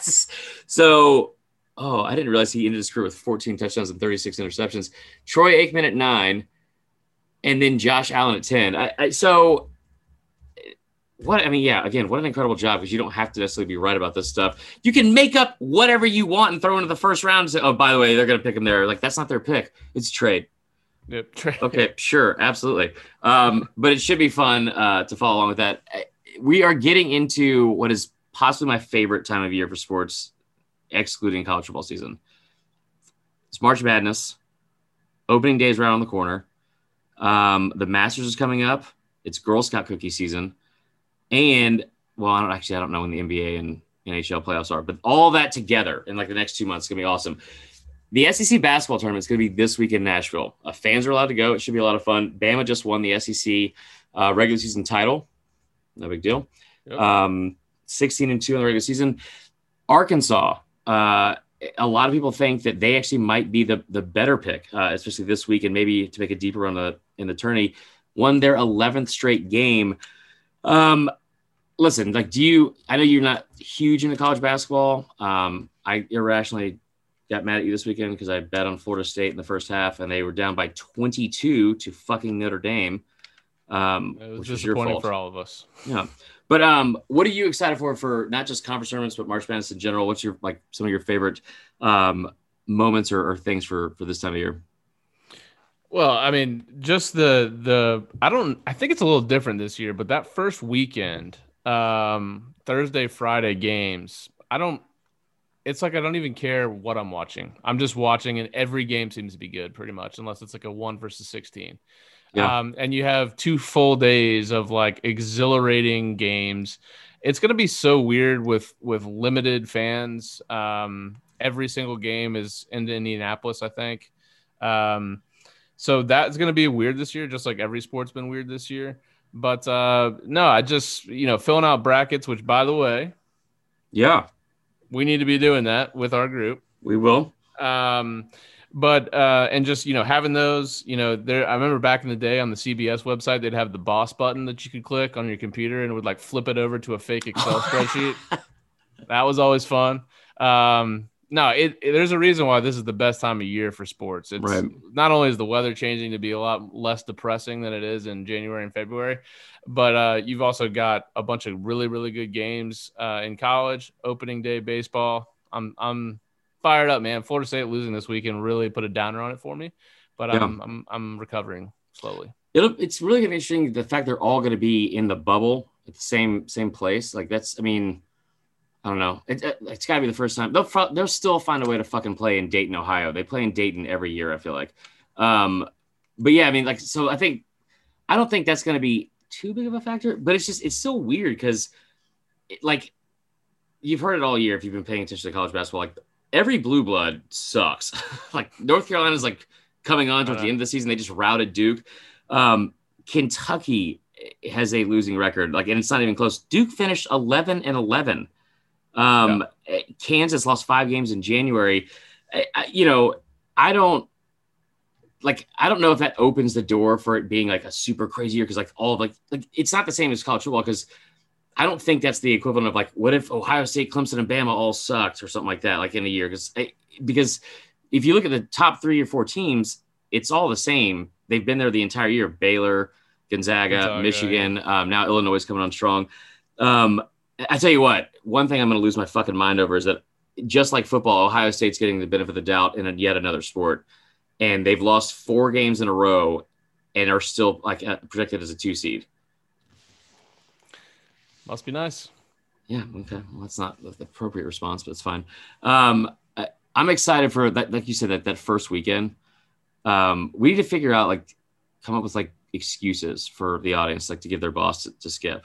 so, oh, I didn't realize he ended his career with 14 touchdowns and 36 interceptions. Troy Aikman at nine, and then Josh Allen at 10. I, I, so what I mean, yeah, again, what an incredible job because you don't have to necessarily be right about this stuff. You can make up whatever you want and throw into the first round. And say, oh, by the way, they're going to pick him there. Like that's not their pick; it's trade. Yep, trade. Okay, sure, absolutely. Um, but it should be fun uh, to follow along with that. We are getting into what is possibly my favorite time of year for sports, excluding college football season. It's March Madness. Opening day is right on the corner. Um, the Masters is coming up. It's Girl Scout cookie season and well, I don't actually I don't know when the NBA and NHL playoffs are, but all that together in like the next two months is gonna be awesome. The SEC basketball tournament is going to be this week in Nashville. Uh, fans are allowed to go. It should be a lot of fun. Bama just won the SEC uh, regular season title. No big deal. Yep. Um, 16 and 2 in the regular season. Arkansas, uh, a lot of people think that they actually might be the, the better pick, uh, especially this week and maybe to make a deeper run the, in the tourney. Won their 11th straight game. Um, listen, like, do you? I know you're not huge into college basketball. Um, I irrationally got mad at you this weekend because I bet on Florida State in the first half, and they were down by 22 to fucking Notre Dame. Um, it was disappointing for all of us. Yeah. But um, what are you excited for for not just conference tournaments but March Madness in general? What's your like some of your favorite um, moments or, or things for for this time of year? Well, I mean, just the the I don't I think it's a little different this year, but that first weekend, um, Thursday, Friday games, I don't it's like I don't even care what I'm watching. I'm just watching and every game seems to be good pretty much, unless it's like a one versus sixteen. Yeah. Um, and you have two full days of like exhilarating games. It's gonna be so weird with with limited fans. Um, every single game is in Indianapolis, I think. Um, so that's going to be weird this year, just like every sport's been weird this year. But uh, no, I just you know filling out brackets. Which, by the way, yeah, we need to be doing that with our group. We will. Um, but uh, and just you know having those, you know, there. I remember back in the day on the CBS website, they'd have the boss button that you could click on your computer and it would like flip it over to a fake Excel spreadsheet. That was always fun. Um, no, it, it, there's a reason why this is the best time of year for sports. It's Right. not only is the weather changing to be a lot less depressing than it is in January and February, but uh, you've also got a bunch of really really good games uh, in college. Opening day baseball. I'm I'm fired up, man. Florida State losing this weekend really put a downer on it for me, but Yeah. I'm, I'm I'm recovering slowly. It'll, it's really interesting the fact they're all gonna be in the bubble at the same same place. Like that's, I mean, I don't know. It, it, it's gotta be the first time. They'll they'll still find a way to fucking play in Dayton, Ohio. They play in Dayton every year. I feel like. Um, but yeah, I mean, like, so I think I don't think that's gonna be too big of a factor. But it's just it's so weird because, like, you've heard it all year if you've been paying attention to college basketball. Like every blue blood sucks. like North Carolina's like coming on towards the Uh-huh. end of the season. They just routed Duke. Um, Kentucky has a losing record, like, and it's not even close. Duke finished 11 and 11. Um, Kansas lost five games in January. I, I- you know, I don't like. I don't know if that opens the door for it being like a super crazy year because like all of like like it's not the same as college football because I don't think that's the equivalent of like what if Ohio State, Clemson, and Bama all sucked or something like that, like in a year because because if you look at the top three or four teams, it's all the same. They've been there the entire year. Baylor, Gonzaga, Gonzaga, Michigan. Um, now Illinois is coming on strong. Um, I tell you what, one thing I'm going to lose my fucking mind over is that just like football, Ohio State's getting the benefit of the doubt in a, yet another sport, and they've lost four games in a row and are still like uh, projected as a two seed. Must be nice. Yeah. Okay. Well, that's not the appropriate response, but it's fine. Um, I, I'm excited for that. Like you said, that that first weekend. Um, we need to figure out like come up with like excuses for the audience, like to give their boss to, to skip.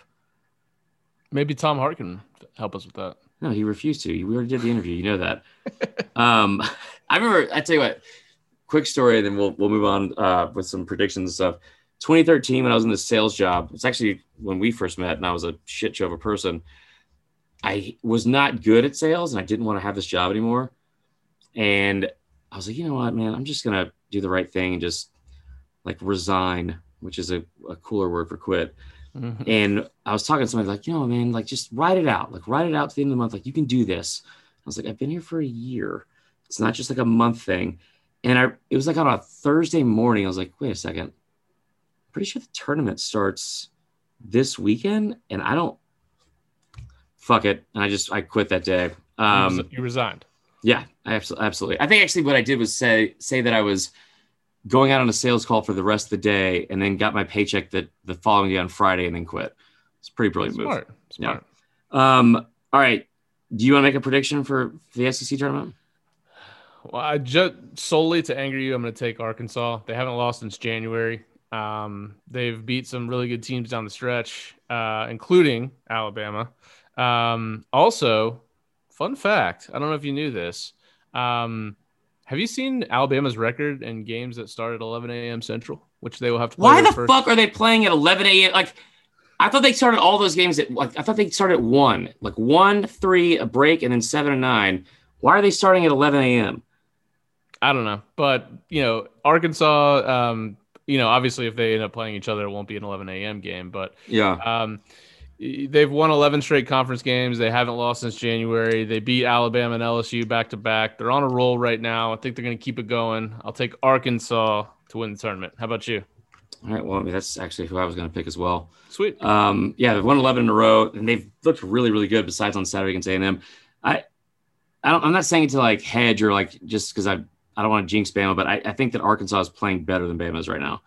Maybe Tom Hart can help us with that. No, he refused to. We already did the interview. You know that. um, I remember. I tell you what. Quick story, and then we'll we'll move on uh, with some predictions and stuff. 2013, when I was in the sales job, it's actually when we first met, and I was a shit show of a person. I was not good at sales, and I didn't want to have this job anymore. And I was like, you know what, man, I'm just gonna do the right thing and just like resign, which is a, a cooler word for quit. Mhm. And I was talking to somebody like, you know, man, like just write it out. Like write it out to the end of the month. Like you can do this. I was like, I've been here for a year. It's not just like a month thing. And I it was like on a Thursday morning. I was like, wait a second. Pretty sure the tournament starts this weekend. And I don't fuck it. And I just I quit that day. You Um you resigned. yeah, absolutely, absolutely. I think actually what I did was say say that I was going out on a sales call for the rest of the day, and then got my paycheck that the following day on Friday, and then quit. It's a pretty brilliant Smart. Smart. move. Um, all right, do you want to make a prediction for the SEC tournament? Well, I just solely to anger you, I'm going to take Arkansas. They haven't lost since January. Um, they've beat some really good teams down the stretch, uh, including Alabama. Um, also, fun fact: I don't know if you knew this. Um, have you seen Alabama's record in games that start at 11 a.m. Central, which they will have to play Why the first- fuck are they playing at 11 a.m.? Like, I thought they started all those games at like I thought they started at one, like one, three, a break, and then seven and nine. Why are they starting at 11 a.m.? I don't know, but you know, Arkansas. Um, you know, obviously, if they end up playing each other, it won't be an 11 a.m. game. But Yeah, um, y- they've won 11 straight conference games. They haven't lost since January. They beat Alabama and LSU back to back. They're on a roll right now. I think they're going to keep it going. I'll take Arkansas to win the tournament. How about you? all right. Well, I mean, that's actually who I was going to pick as well. Sweet. Um, yeah, they've won 11 in a row, and they've looked really, really good. Besides on Saturday against A&M, I, I don't, I'm not saying it to like hedge or like just because I, I don't want to jinx Bama, but I, I think that Arkansas is playing better than Bama is right now.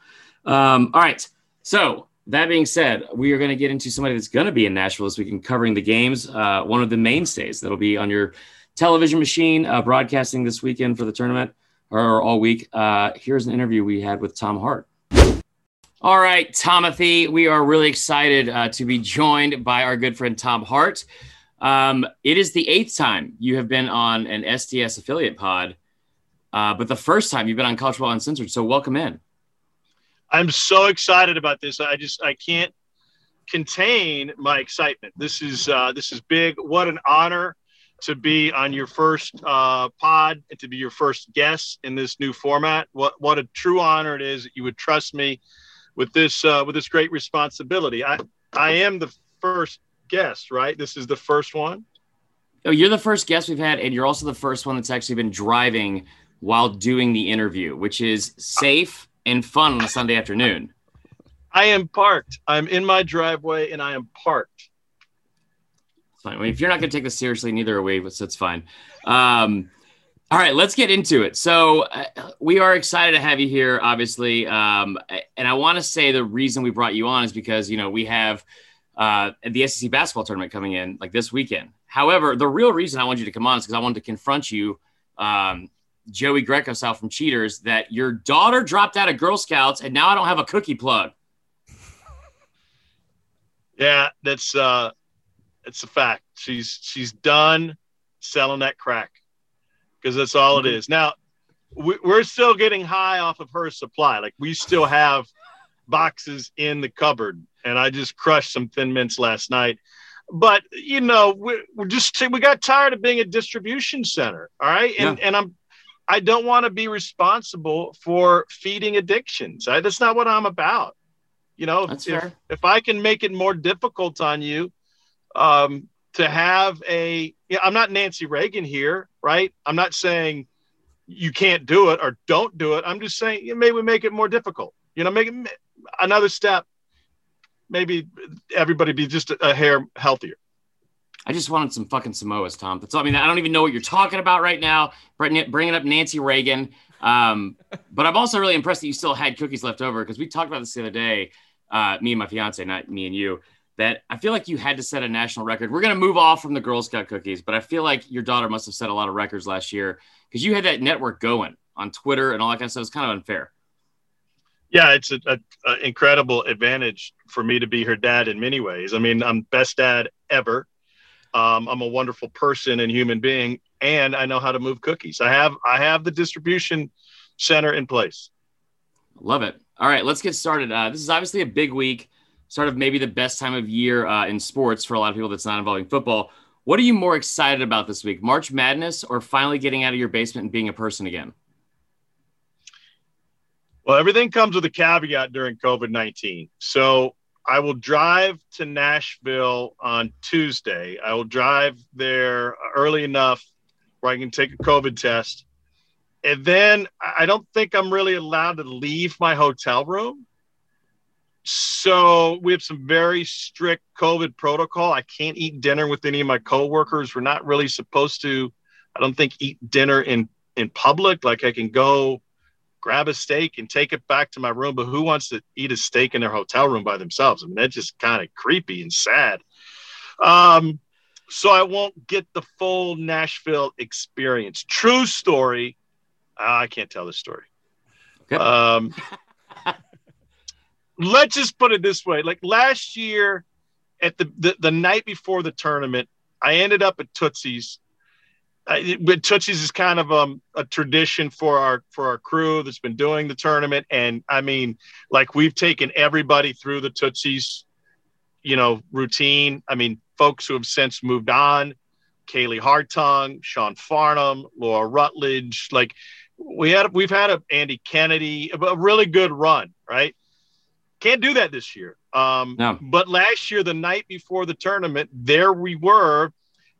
Um, all right, so that being said, we are going to get into somebody that's going to be in Nashville this weekend covering the games. Uh, one of the mainstays that'll be on your television machine uh, broadcasting this weekend for the tournament or all week. Uh, here's an interview we had with Tom Hart. All right, Tomothy, we are really excited uh, to be joined by our good friend Tom Hart. Um, it is the eighth time you have been on an SDS affiliate pod, uh, but the first time you've been on College Football Uncensored. So welcome in. I'm so excited about this. I just I can't contain my excitement. This is uh, this is big. What an honor to be on your first uh, pod and to be your first guest in this new format. What what a true honor it is that you would trust me with this uh, with this great responsibility. I I am the first guest, right? This is the first one. Oh, you're the first guest we've had, and you're also the first one that's actually been driving while doing the interview, which is safe and fun on a Sunday afternoon. I am parked. I'm in my driveway and I am parked. fine. If you're not going to take this seriously, neither are we, but that's fine. Um, all right, let's get into it. So, uh, we are excited to have you here, obviously. Um, and I want to say the reason we brought you on is because, you know, we have uh, the SEC basketball tournament coming in like this weekend. However, the real reason I wanted you to come on is because I wanted to confront you, um, Joey Greco style from Cheaters, that your daughter dropped out of Girl Scouts and now I don't have a cookie plug. Yeah, that's uh, it's a fact. She's she's done selling that crack because that's all it is. Now we, we're still getting high off of her supply. Like we still have boxes in the cupboard, and I just crushed some Thin Mints last night. But you know, we, we're just we got tired of being a distribution center. All right, and Yeah. and I'm I don't want to be responsible for feeding addictions. I, that's not what I'm about. You know, That's if, fair. if I can make it more difficult on you um, to have a, yeah, I'm not Nancy Reagan here, right? I'm not saying you can't do it or don't do it. I'm just saying yeah, maybe we make it more difficult. You know, make it another step. Maybe everybody be just a, a hair healthier. I just wanted some fucking Samoas, Tom. That's all. I mean, I don't even know what you're talking about right now. Bringing up Nancy Reagan. Um, but I'm also really impressed that you still had cookies left over because we talked about this the other day, uh, me and my fiance, not me and you. That I feel like you had to set a national record. We're gonna move off from the Girl Scout cookies, but I feel like your daughter must have set a lot of records last year because you had that network going on Twitter and all that kind of stuff. It's kind of unfair. Yeah, it's an incredible advantage for me to be her dad in many ways. I mean, I'm best dad ever. Um, I'm a wonderful person and human being, and I know how to move cookies. I have I have the distribution center in place. Love it. All right, let's get started. Uh, this is obviously a big week, sort of maybe the best time of year uh, in sports for a lot of people that's not involving football. What are you more excited about this week, March Madness or finally getting out of your basement and being a person again? Well, everything comes with a caveat during COVID 19. So I will drive to Nashville on Tuesday. I will drive there early enough where I can take a COVID test. And then I don't think I'm really allowed to leave my hotel room. So we have some very strict COVID protocol. I can't eat dinner with any of my coworkers. We're not really supposed to, I don't think, eat dinner in in public. Like I can go grab a steak and take it back to my room. But who wants to eat a steak in their hotel room by themselves? I mean, that's just kind of creepy and sad. Um, so I won't get the full Nashville experience. True story. Uh, I can't tell this story. Okay. Um, let's just put it this way: like last year, at the the, the night before the tournament, I ended up at Tootsie's but Tootsie's is kind of um, a tradition for our for our crew that's been doing the tournament, and I mean, like we've taken everybody through the Tootsie's, you know, routine. I mean, folks who have since moved on, Kaylee Hartung, Sean Farnham, Laura Rutledge, like we had we've had a Andy Kennedy, a really good run, right? Can't do that this year. Um, No. But last year, the night before the tournament, there we were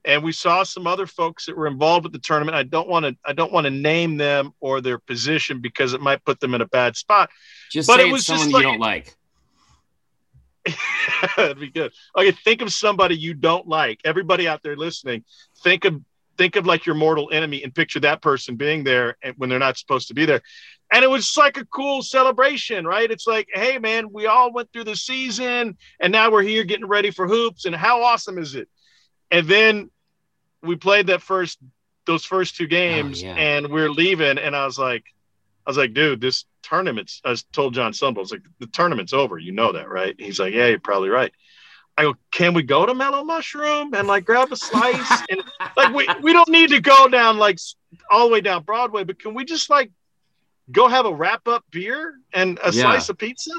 and we saw some other folks that were involved with the tournament. I don't want to I don't want to name them or their position because it might put them in a bad spot. Just But say it was someone just you don't like. That'd be good. Okay, think of somebody you don't like. Everybody out there listening, think of think of like your mortal enemy and picture that person being there when they're not supposed to be there. And it was like a cool celebration, right? It's like, hey man, we all went through the season and now we're here getting ready for hoops. And how awesome is it? And then we played that first those first two oh, games yeah. and we're leaving. And I was like, I was like, dude, this tournament's I told Jon Sundvold, I was like, the tournament's over. You know that, right? He's like, Yeah, you're probably right. I go, can we go to Mellow Mushroom and like grab a slice? and like we, we don't need to go down like all the way down Broadway, but can we just like go have a wrap up beer and a Yeah. slice of pizza?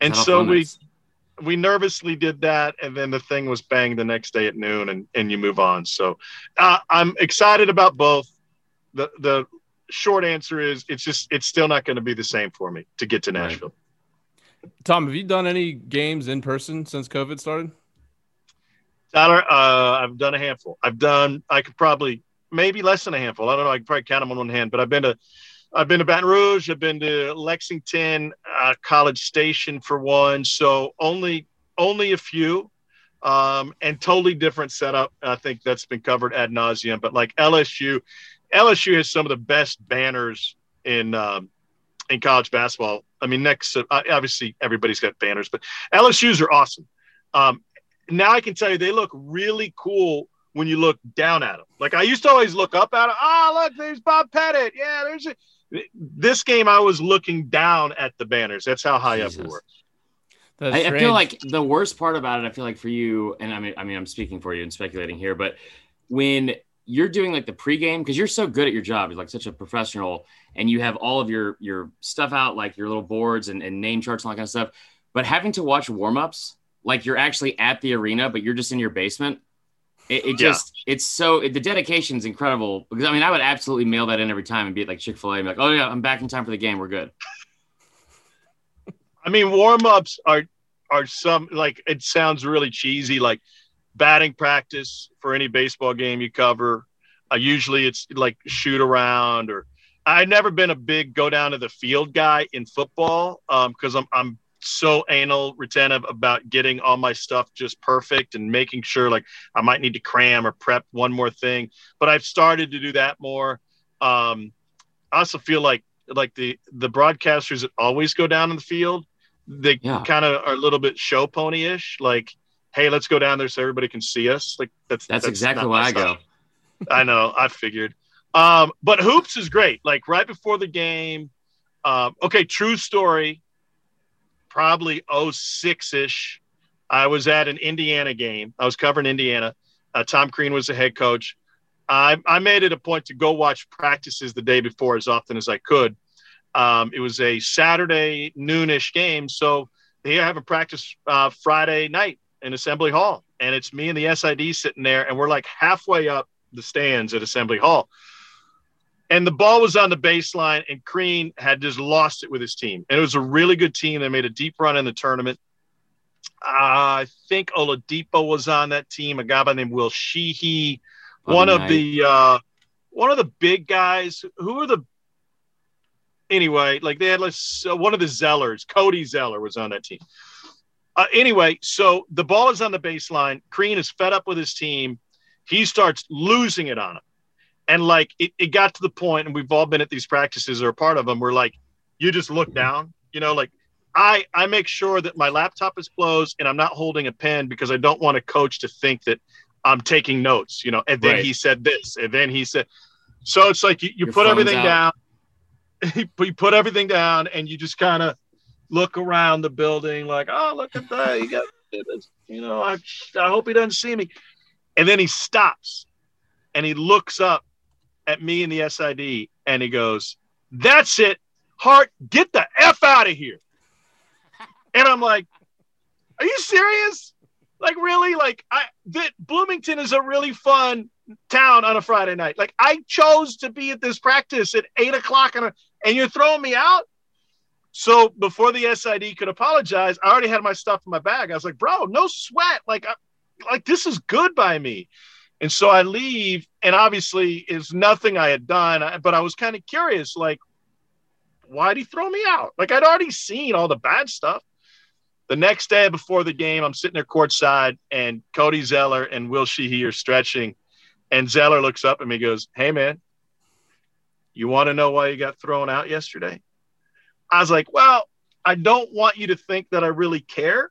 And that off so we limits? We nervously did that, and then the thing was bang the next day at noon, and and you move on. So uh, I'm excited about both. The the short answer is it's just it's still not going to be the same for me to get to Nashville. Right. Tom, have you done any games in person since COVID started? Tyler, uh, I've done a handful. I've done I could probably maybe less than a handful. I don't know. I can probably count them on one hand, but I've been to I've been to Baton Rouge. I've been to Lexington, uh, College Station for one. So only only a few, um, and totally different setup. I think that's been covered ad nauseum. But like LSU, LSU has some of the best banners in um, in college basketball. I mean, next obviously everybody's got banners, but LSU's are awesome. Um, now I can tell you they look really cool when you look down at them. Like I used to always look up at them. Oh, look, there's Bob Pettit. Yeah, there's a this game I was looking down at the banners. That's how high Jesus. up it was. I, I, feel like the worst part about it, I feel like for you, and I mean, I mean, I'm speaking for you and speculating here, but when you're doing like the pregame, because you're so good at your job, you're like such a professional, and you have all of your your stuff out, like your little boards and, and name charts and all that kind of stuff. But having to watch warmups, like you're actually at the arena, but you're just in your basement it, it just yeah. it's so it, the dedication is incredible because I mean I would absolutely mail that in every time and be like Chick Fil A, like, oh yeah, I'm back in time for the game. We're good. I mean, warm ups are are some like it sounds really cheesy, like batting practice for any baseball game you cover. Uh, usually it's like shoot around or I've never been a big go down to the field guy in football because um, I'm I'm so anal retentive about getting all my stuff just perfect and making sure like I might need to cram or prep one more thing. But I've started to do that more. Um, I also feel like like the the broadcasters that always go down in the field, they yeah. kind of are a little bit show pony ish. Like, hey, let's go down there so everybody can see us. Like that's that's, that's exactly why I go. I know. I figured. Um, but hoops is great. Like right before the game. Um, okay, true story probably 06 ish. I was at an Indiana game. I was covering Indiana. Uh, Tom Crean was the head coach. I, I made it a point to go watch practices the day before as often as I could. Um, it was a Saturday noonish game, so they have a practice uh, Friday night in Assembly Hall, and it's me and the SID sitting there, and we're like halfway up the stands at Assembly Hall and the ball was on the baseline, and Crean had just lost it with his team. And it was a really good team. They made a deep run in the tournament. Uh, I think Oladipo was on that team. A guy by the name Will Sheehey, one of the uh, one of the big guys. Who are the anyway? Like they had like uh, one of the Zellers. Cody Zeller was on that team. Uh, anyway, so the ball is on the baseline. Crean is fed up with his team. He starts losing it on him and like it, it got to the point, and we've all been at these practices or a part of them, where like you just look down, you know, like I I make sure that my laptop is closed and I'm not holding a pen because I don't want a coach to think that I'm taking notes, you know. And then right. he said this, and then he said, so it's like you, you put everything out. down, you put everything down, and you just kind of look around the building, like, oh, look at that, you got, you know, I I hope he doesn't see me, and then he stops, and he looks up, at me and the SID and he goes, That's it. Hart, get the F out of here. And I'm like, Are you serious? Like, really? Like, I that Bloomington is a really fun town on a Friday night. Like, I chose to be at this practice at eight o'clock, and, and you're throwing me out. So before the SID could apologize, I already had my stuff in my bag. I was like, bro, no sweat. Like, I, like this is good by me. And so I leave, and obviously it's nothing I had done, but I was kind of curious, like, why'd he throw me out? Like I'd already seen all the bad stuff. The next day before the game, I'm sitting there courtside, and Cody Zeller and Will Sheehey are stretching, and Zeller looks up at me, and goes, "Hey man, you want to know why you got thrown out yesterday?" I was like, "Well, I don't want you to think that I really care,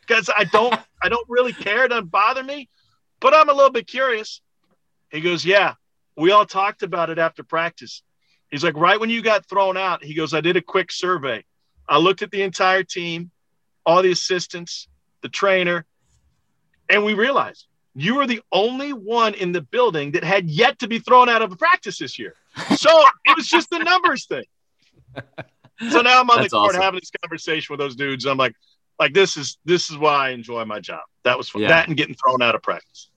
because I don't. I don't really care. It doesn't bother me." But I'm a little bit curious. He goes, Yeah, we all talked about it after practice. He's like, Right when you got thrown out, he goes, I did a quick survey. I looked at the entire team, all the assistants, the trainer, and we realized you were the only one in the building that had yet to be thrown out of a practice this year. So it was just the numbers thing. So now I'm on That's the court awesome. having this conversation with those dudes. I'm like, Like this is this is why I enjoy my job. That was fun. Yeah. That and getting thrown out of practice.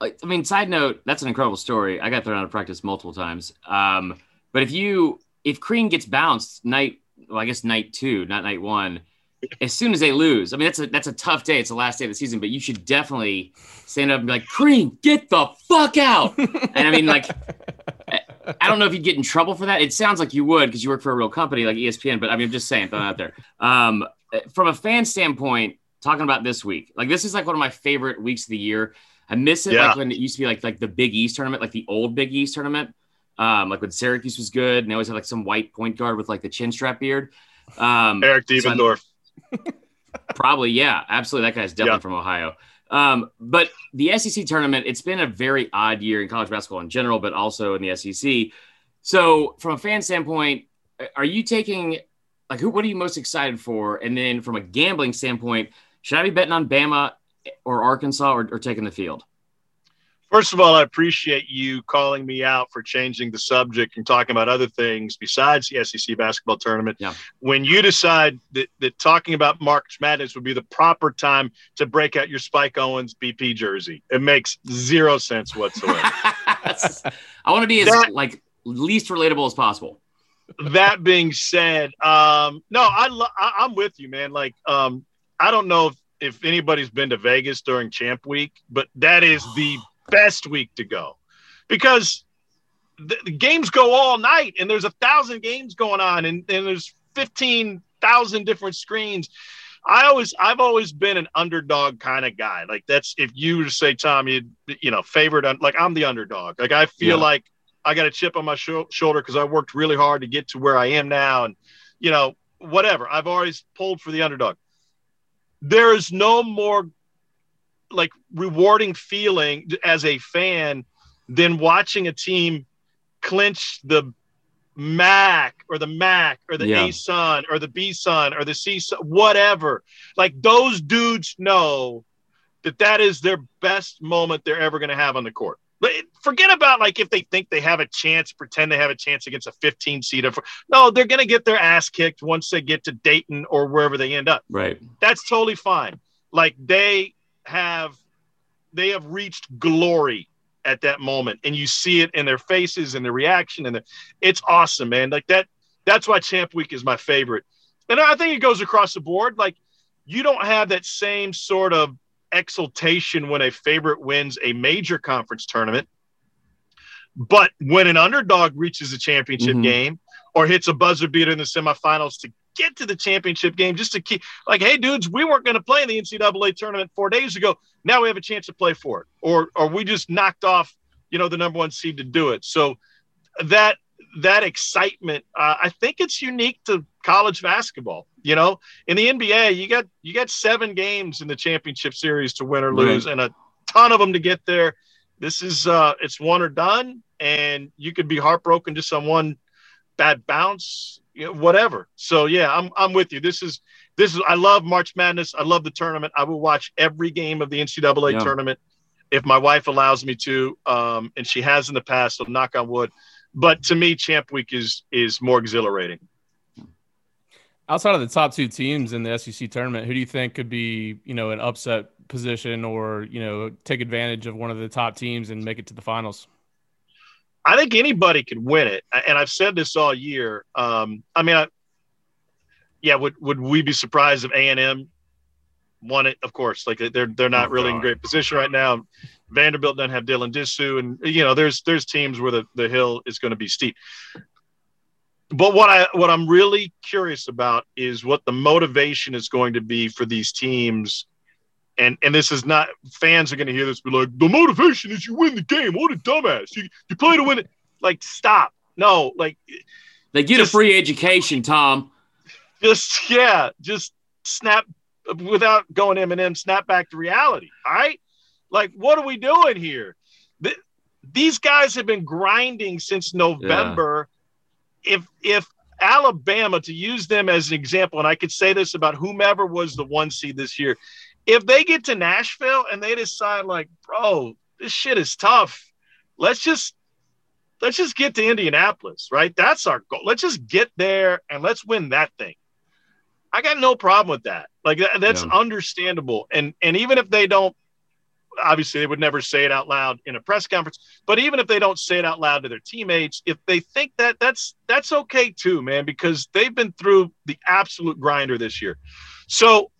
I I mean, side note, that's an incredible story. I got thrown out of practice multiple times. Um, but if you if Crean gets bounced night, well, I guess night two, not night one, as soon as they lose, I mean that's a that's a tough day. It's the last day of the season, but you should definitely stand up and be like, Crean, get the fuck out. and I mean, like, I don't know if you'd get in trouble for that. It sounds like you would because you work for a real company like ESPN, but I mean, I'm just saying, throwing it out there. Um, from a fan standpoint, talking about this week, like this is like one of my favorite weeks of the year. I miss it Yeah. like when it used to be like like the Big East tournament, like the old Big East tournament. Um, like when Syracuse was good, and they always had like some white point guard with like the chin strap beard. Um, Eric so Probably, yeah, absolutely. That guy's definitely Yeah. from Ohio. Um, but the SEC tournament, it's been a very odd year in college basketball in general, but also in the SEC. So, from a fan standpoint, are you taking like who? What are you most excited for? And then, from a gambling standpoint, should I be betting on Bama or Arkansas or, or taking the field? First of all, I appreciate you calling me out for changing the subject and talking about other things besides the SEC basketball tournament. Yeah. When you decide that, that talking about March Madness would be the proper time to break out your Spike Owens BP jersey, it makes zero sense whatsoever. I want to be as That- like least relatable as possible. that being said, um, no, I, lo- I I'm with you, man. Like, um, I don't know if, if anybody's been to Vegas during Champ Week, but that is the best week to go because the, the games go all night, and there's a thousand games going on, and, and there's fifteen thousand different screens. I always, I've always been an underdog kind of guy. Like that's if you were to say, Tom, you, you know, favorite, like I'm the underdog. Like I feel Yeah. like I got a chip on my sho- shoulder because I worked really hard to get to where I am now, and you know, whatever. I've always pulled for the underdog. There is no more like rewarding feeling as a fan than watching a team clinch the MAC or the MAC or the Yeah. A Sun or the B Sun or the C Sun, whatever. Like those dudes know that that is their best moment they're ever going to have on the court. But forget about like if they think they have a chance, pretend they have a chance against a 15 seed. No, they're going to get their ass kicked once they get to Dayton or wherever they end up Right. that's totally fine. Like they have they have reached glory at that moment and you see it in their faces and their reaction and the, it's awesome man like that that's why champ week is my favorite and i think it goes across the board like you don't have that same sort of exultation when a favorite wins a major conference tournament but when an underdog reaches a championship Mhm. game or hits a buzzer beater in the semifinals to get to the championship game just to keep like hey dudes we weren't going to play in the ncaa tournament four days ago. Now we have a chance to play for it. Or or we just knocked off you know the number one seed to do it. So that that excitement uh, i think it's unique to college basketball you know? In the nba you got you got seven games in the championship series to win or Right. lose and a ton of them to get there. This is uh it's one or done and you could be heartbroken to someone bad bounce you know, whatever. So yeah i'm i'm with you. This is this is i love march madness. I love the tournament. I will watch every game of the ncaa Yeah. tournament if my wife allows me to um and she has in the past so knock on wood. But to me champ week is is more exhilarating. Outside of the top two teams in the SEC tournament, who do you think could be, you know, an upset position or, you know, take advantage of one of the top teams and make it to the finals? I think anybody could win it, and I've said this all year. Um, I mean, I, yeah, would would we be surprised if A and M won it? Of course, like they're they're not Oh, really in great position right now. Vanderbilt doesn't have Dylan Disu, and you know, there's there's teams where the, the hill is going to be steep. But what I what I'm really curious about is what the motivation is going to be for these teams. And and this is not fans are going to hear this be like the motivation is you win the game. What a dumbass! You you play to win it. Like stop. No, like They get Just- a free education, Tom. just yeah, just snap without going Eminem. Snap back to reality. All right, like what are we doing here? Th- these guys have been grinding since November. If if Alabama, to use them as an example, and I could say this about whomever was the one seed this year, if they get to Nashville and they decide like, bro, this shit is tough. Let's just let's just get to Indianapolis, right? That's our goal. Let's just get there and let's win that thing. I got no problem with that. Like that, that's Yeah. understandable. And and even if they don't, obviously they would never say it out loud in a press conference. But even if they don't say it out loud to their teammates, if they think that, that's that's okay too, man, because they've been through the absolute grinder this year. So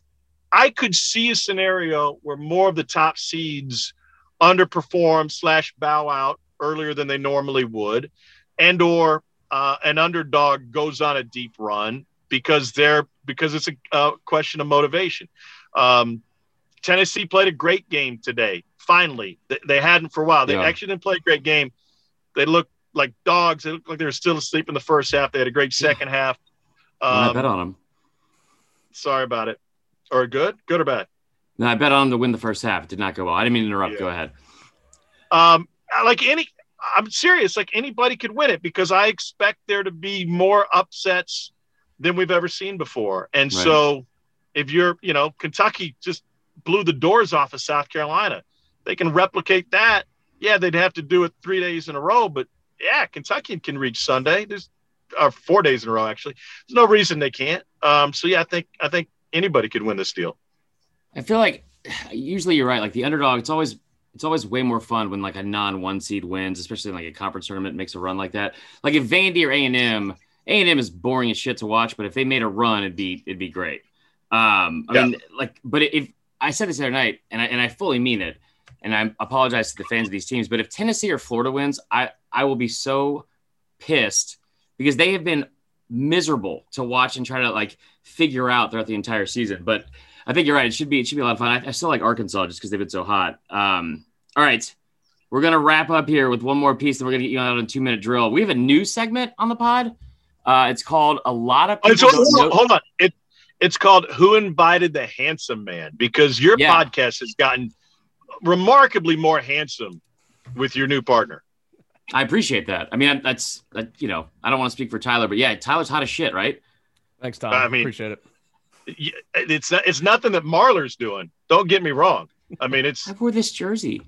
I could see a scenario where more of the top seeds underperform slash bow out earlier than they normally would, and or uh, an underdog goes on a deep run because they're because it's a, a question of motivation. Um, Tennessee played a great game today. Finally, they, they hadn't for a while. They Yeah. actually didn't play a great game. They looked like dogs. They looked like they were still asleep in the first half. They had a great second half. I Um, bet on them. sorry about it. Or good, good or bad. No, I bet on them to win the first half. It did not go well. I didn't mean to interrupt. Yeah. Go ahead. Um, like any, I'm serious. Like anybody could win it because I expect there to be more upsets than we've ever seen before. And Right. so, if you're, you know, Kentucky just blew the doors off of South Carolina, they can replicate that. Yeah, they'd have to do it three days in a row, but yeah, Kentucky can reach Sunday. There's uh, four days in a row actually. There's no reason they can't. Um, so yeah, I think I think anybody could win this deal. I feel like usually you're right. Like the underdog, it's always it's always way more fun when like a non one seed wins, especially in like a conference tournament makes a run like that. Like if Vandy or A and M, A and M is boring as shit to watch, but if they made a run, it'd be it'd be great. Um, I Yeah. mean, like, but if I said this the other night, and I and I fully mean it, and I apologize to the fans of these teams, but if Tennessee or Florida wins, I I will be so pissed because they have been miserable to watch and try to like figure out throughout the entire season. But I think you're right. It should be it should be a lot of fun. I, I still like Arkansas just because they've been so hot. Um, all right, we're gonna wrap up here with one more piece, and we're gonna get you out on a two minute drill. We have a new segment on the pod. Uh, it's called a lot of Oh, people. so, hold, on, hold on. It it's called Who Invited the Handsome Man because your Yeah. podcast has gotten remarkably more handsome with your new partner. I appreciate that. I mean, that's that, you know, I don't want to speak for Tyler, but yeah, Tyler's hot as shit, right? Thanks, Tom. I mean- appreciate it. It's not, it's nothing that Marler's doing. Don't get me wrong. I mean, it's I wore this jersey.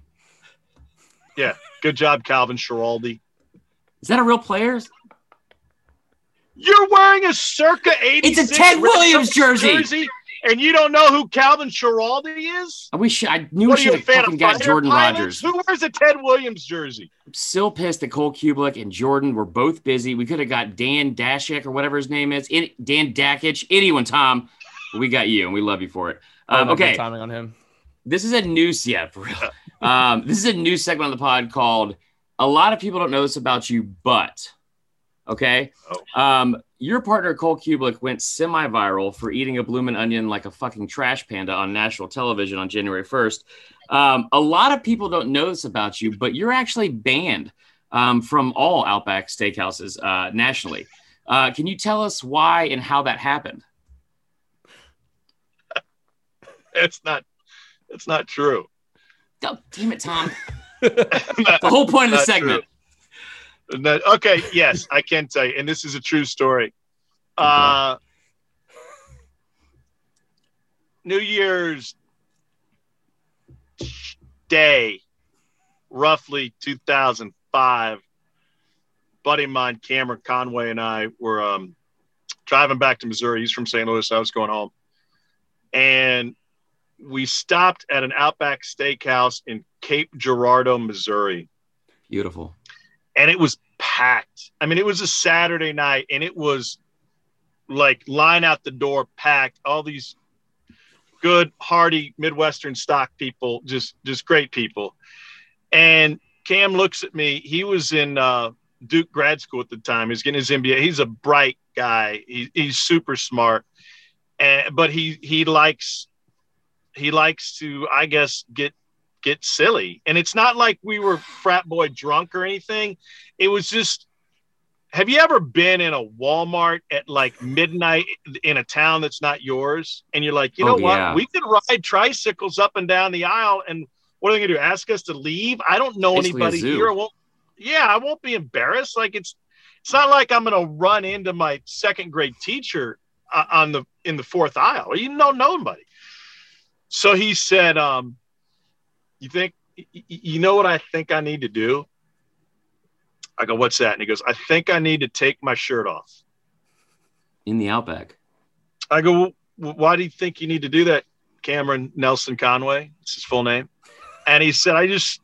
Yeah, good job, Calvin Schiraldi. Is that a real player? You're wearing a circa 86 It's a Ted Williams Sox jersey. And you don't know who Calvin Schiraldi is? I wish I knew we What are you, should a have fan fucking of got Jordan pilots? Rodgers. Who wears a Ted Williams jersey? I'm still pissed that Cole Cubelic and Jordan were both busy. We could have got Dan Dashik or whatever his name is. Any, Dan Dakich, anyone, Tom. We got you, and we love you for it. Um, okay, timing on him. this is a news, yeah, for real. Um, this is a new segment on the pod called "A lot of people don't know this about you, but." Okay. Um, your partner Cole Cubelic went semi-viral for eating a bloomin' onion like a fucking trash panda on national television on January 1st. Um, a lot of people don't know this about you, but you're actually banned um, from all Outback steakhouses uh, nationally. Uh, can you tell us why and how that happened? It's not. It's not true. Oh, damn it, Tom. Not- The whole point of the segment. No, okay, yes, I can tell you, and this is a true story. Uh, New Year's Day, roughly 2005. Buddy of mine, Cameron Conway, and I were um, driving back to Missouri. He's from St. Louis. I was going home, and we stopped at an Outback Steakhouse in Cape Girardeau, Missouri Beautiful. And it was packed. I mean, it was a Saturday night, and it was like line out the door, packed. All these good, hearty Midwestern stock people, just just great people. And Cam looks at me. He was in uh, Duke grad school at the time. He's getting his MBA. He's a bright guy. He, he's super smart, and but he he likes he likes to, I guess, get get silly. And it's not like we were frat boy drunk or anything. It was just have you ever been in a Walmart at like midnight in a town that's not yours? And you're like, you know Oh, what? yeah. We could ride tricycles up and down the aisle. And what are they going to do? Ask us to leave? I don't know Basically anybody here. I won't, yeah, I won't be embarrassed. Like it's, it's not like I'm going to run into my second grade teacher uh, on the, in the fourth aisle. You don't know nobody. So he said, um, you think, y- y- you know what I think I need to do? I go, what's that? And he goes, I think I need to take my shirt off. In the Outback. I go, why do you think you need to do that, Cameron Nelson Conway? It's his full name. And he said, I just,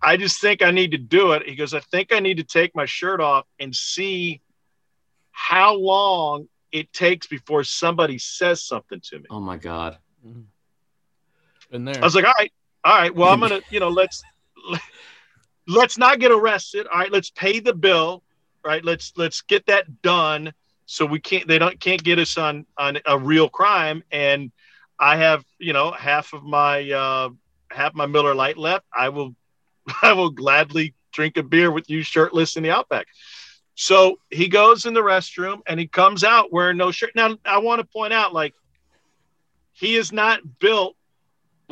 I just think I need to do it. He goes, I think I need to take my shirt off and see how long it takes before somebody says something to me. Oh my God. Mm-hmm. Been there. I was like, all right, all right. Well, I'm gonna, you know, let's let's not get arrested. All right, let's pay the bill. Right, let's let's get that done so we can't they don't can't get us on on a real crime. And I have, you know, half of my uh half my Miller Lite left. I will I will gladly drink a beer with you shirtless in the outback. So he goes in the restroom and he comes out wearing no shirt. Now I want to point out like he is not built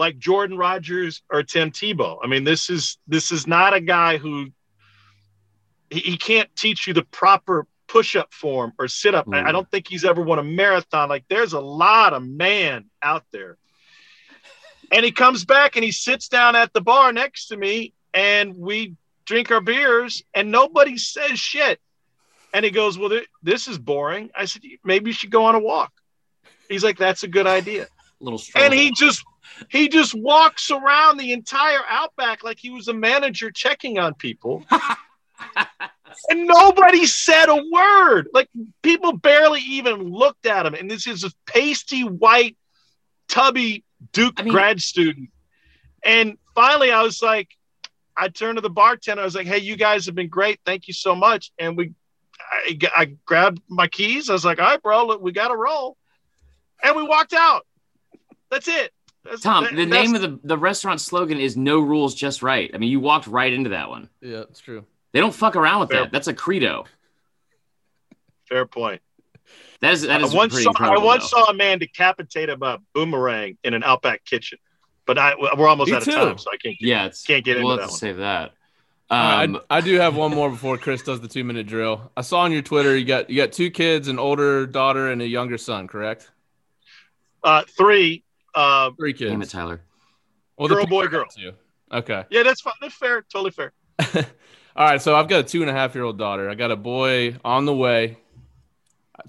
like Jordan Rodgers or Tim Tebow. I mean, this is this is not a guy who he, he can't teach you the proper push-up form or sit-up. I, I mm. don't think he's ever won a marathon. Like there's a lot of man out there. And he comes back and he sits down at the bar next to me and we drink our beers and nobody says shit. And he goes, Well, th- this is boring. I said, Maybe you should go on a walk. He's like, That's a good idea. little stroll. And he just he just walks around the entire outback like he was a manager checking on people. and nobody said a word. Like people barely even looked at him. And this is a pasty white, tubby Duke I mean- grad student. And finally, I was like, I turned to the bartender. I was like, "Hey, you guys have been great. Thank you so much." And we, I, I grabbed my keys. I was like, "All right, bro, look, we got to roll," and we walked out. That's it. That's, Tom, that- the that's- name of the, the restaurant slogan is no rules, just right. I mean, you walked right into that one. yeah, it's true. They don't fuck around with Fair. that. That's a credo. fair point. That is that is I once pretty saw, I once though. saw a man decapitate a boomerang in an Outback kitchen, but I we're almost Me out too. of time, so I can't. yeah, it's Can't get we'll into have that to one. save that. Um, I, I do have one more before Chris does the two minute drill. I saw on your Twitter you got you got two kids, an older daughter and a younger son, correct? Uh, three. Uh, Three kids. damn it, Tyler. Well, Girl, boy, girl. Too. Okay. yeah, that's fine. That's fair. Totally fair. All right, so I've got a two and a half year old daughter. I got a boy on the way.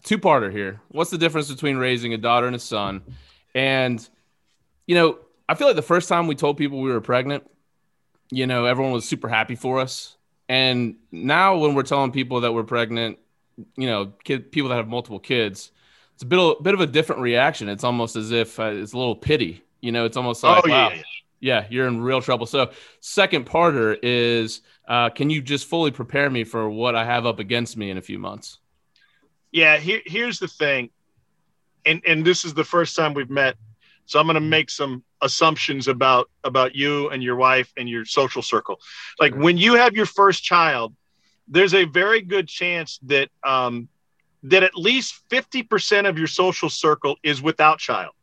Two parter here. What's the difference between raising a daughter and a son? And, you know, I feel like the first time we told people we were pregnant, you know, everyone was super happy for us. And now when we're telling people that we're pregnant, you know, kid, people that have multiple kids, it's a bit of, bit of a different reaction. It's almost as if uh, it's a little pity. You know, it's almost like, oh wow, yeah, yeah. yeah, you're in real trouble. So, second parter is uh, can you just fully prepare me for what I have up against me in a few months? Yeah, here, here's the thing, and and this is the first time we've met, so I'm going to make some assumptions about about you and your wife and your social circle. Like when you have your first child, there's a very good chance that um, that at least 50% of your social circle is without child.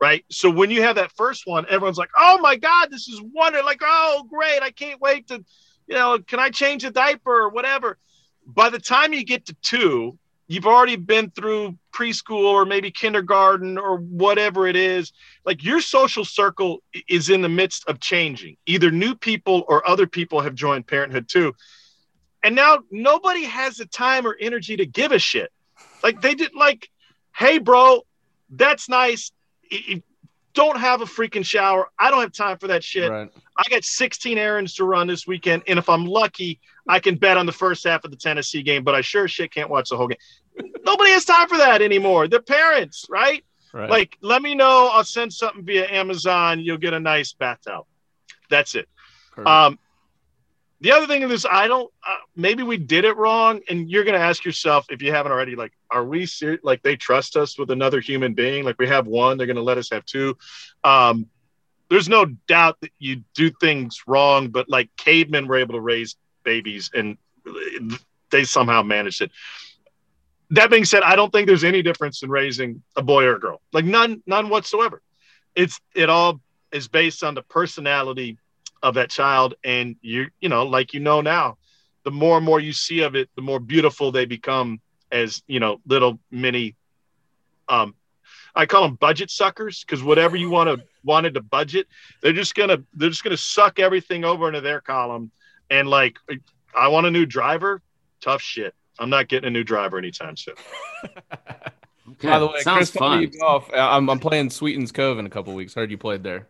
Right. So when you have that first one, everyone's like, oh my God, this is wonderful!" Like, oh, great. I can't wait to, you know, can I change a diaper or whatever? By the time you get to two, you've already been through preschool or maybe kindergarten or whatever it is. Like your social circle is in the midst of changing. Either new people or other people have joined parenthood too. And now nobody has the time or energy to give a shit. Like they did like, hey, bro, that's nice. Don't have a freaking shower. I don't have time for that shit. Right. I got 16 errands to run this weekend, and if I'm lucky, I can bet on the first half of the Tennessee game. But I sure shit can't watch the whole game. Nobody has time for that anymore. The parents, right? Right. Like, let me know. I'll send something via Amazon. You'll get a nice bath towel. That's it. Um, the other thing is, I don't. Uh, maybe we did it wrong, and you're gonna ask yourself if you haven't already. Like, are we ser- like they trust us with another human being? Like we have one, they're gonna let us have two. Um, there's no doubt that you do things wrong, but like cavemen were able to raise babies, and they somehow managed it. That being said, I don't think there's any difference in raising a boy or a girl. Like none, none whatsoever. It's it all is based on the personality of that child and you you know like you know now the more and more you see of it the more beautiful they become as you know little mini um i call them budget suckers because whatever you want to wanted to budget they're just gonna they're just gonna suck everything over into their column and like i want a new driver tough shit i'm not getting a new driver anytime soon Okay. By the way, sounds Chris, fun. you golf. I'm, I'm playing Sweetens Cove in a couple weeks. Heard you played there.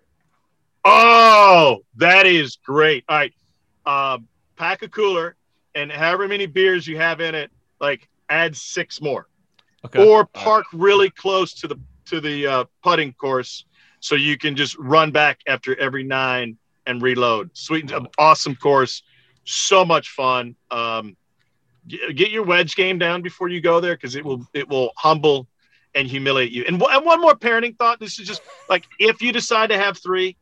Oh, that is great. All right. Uh, pack a cooler and however many beers you have in it, like add six more. Okay. Or park really close to the to the uh, putting course so you can just run back after every nine and reload. Sweet, an awesome course, so much fun. Um, get, your wedge game down before you go there because it will it will humble and humiliate you. And, one- and one more parenting thought. This is just like if you decide to have three,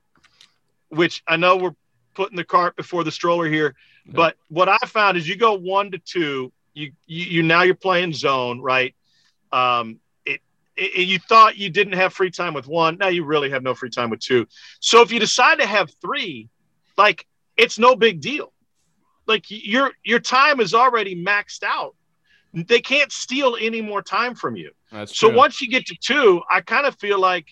which I know we're putting the cart before the stroller here, but what I found is you go one to two, you you, you now you're playing zone, right? Um, it, it you thought you didn't have free time with one, now you really have no free time with two. So if you decide to have three, like it's no big deal. Like your your time is already maxed out. They can't steal any more time from you. That's So true. once you get to two, I kind of feel like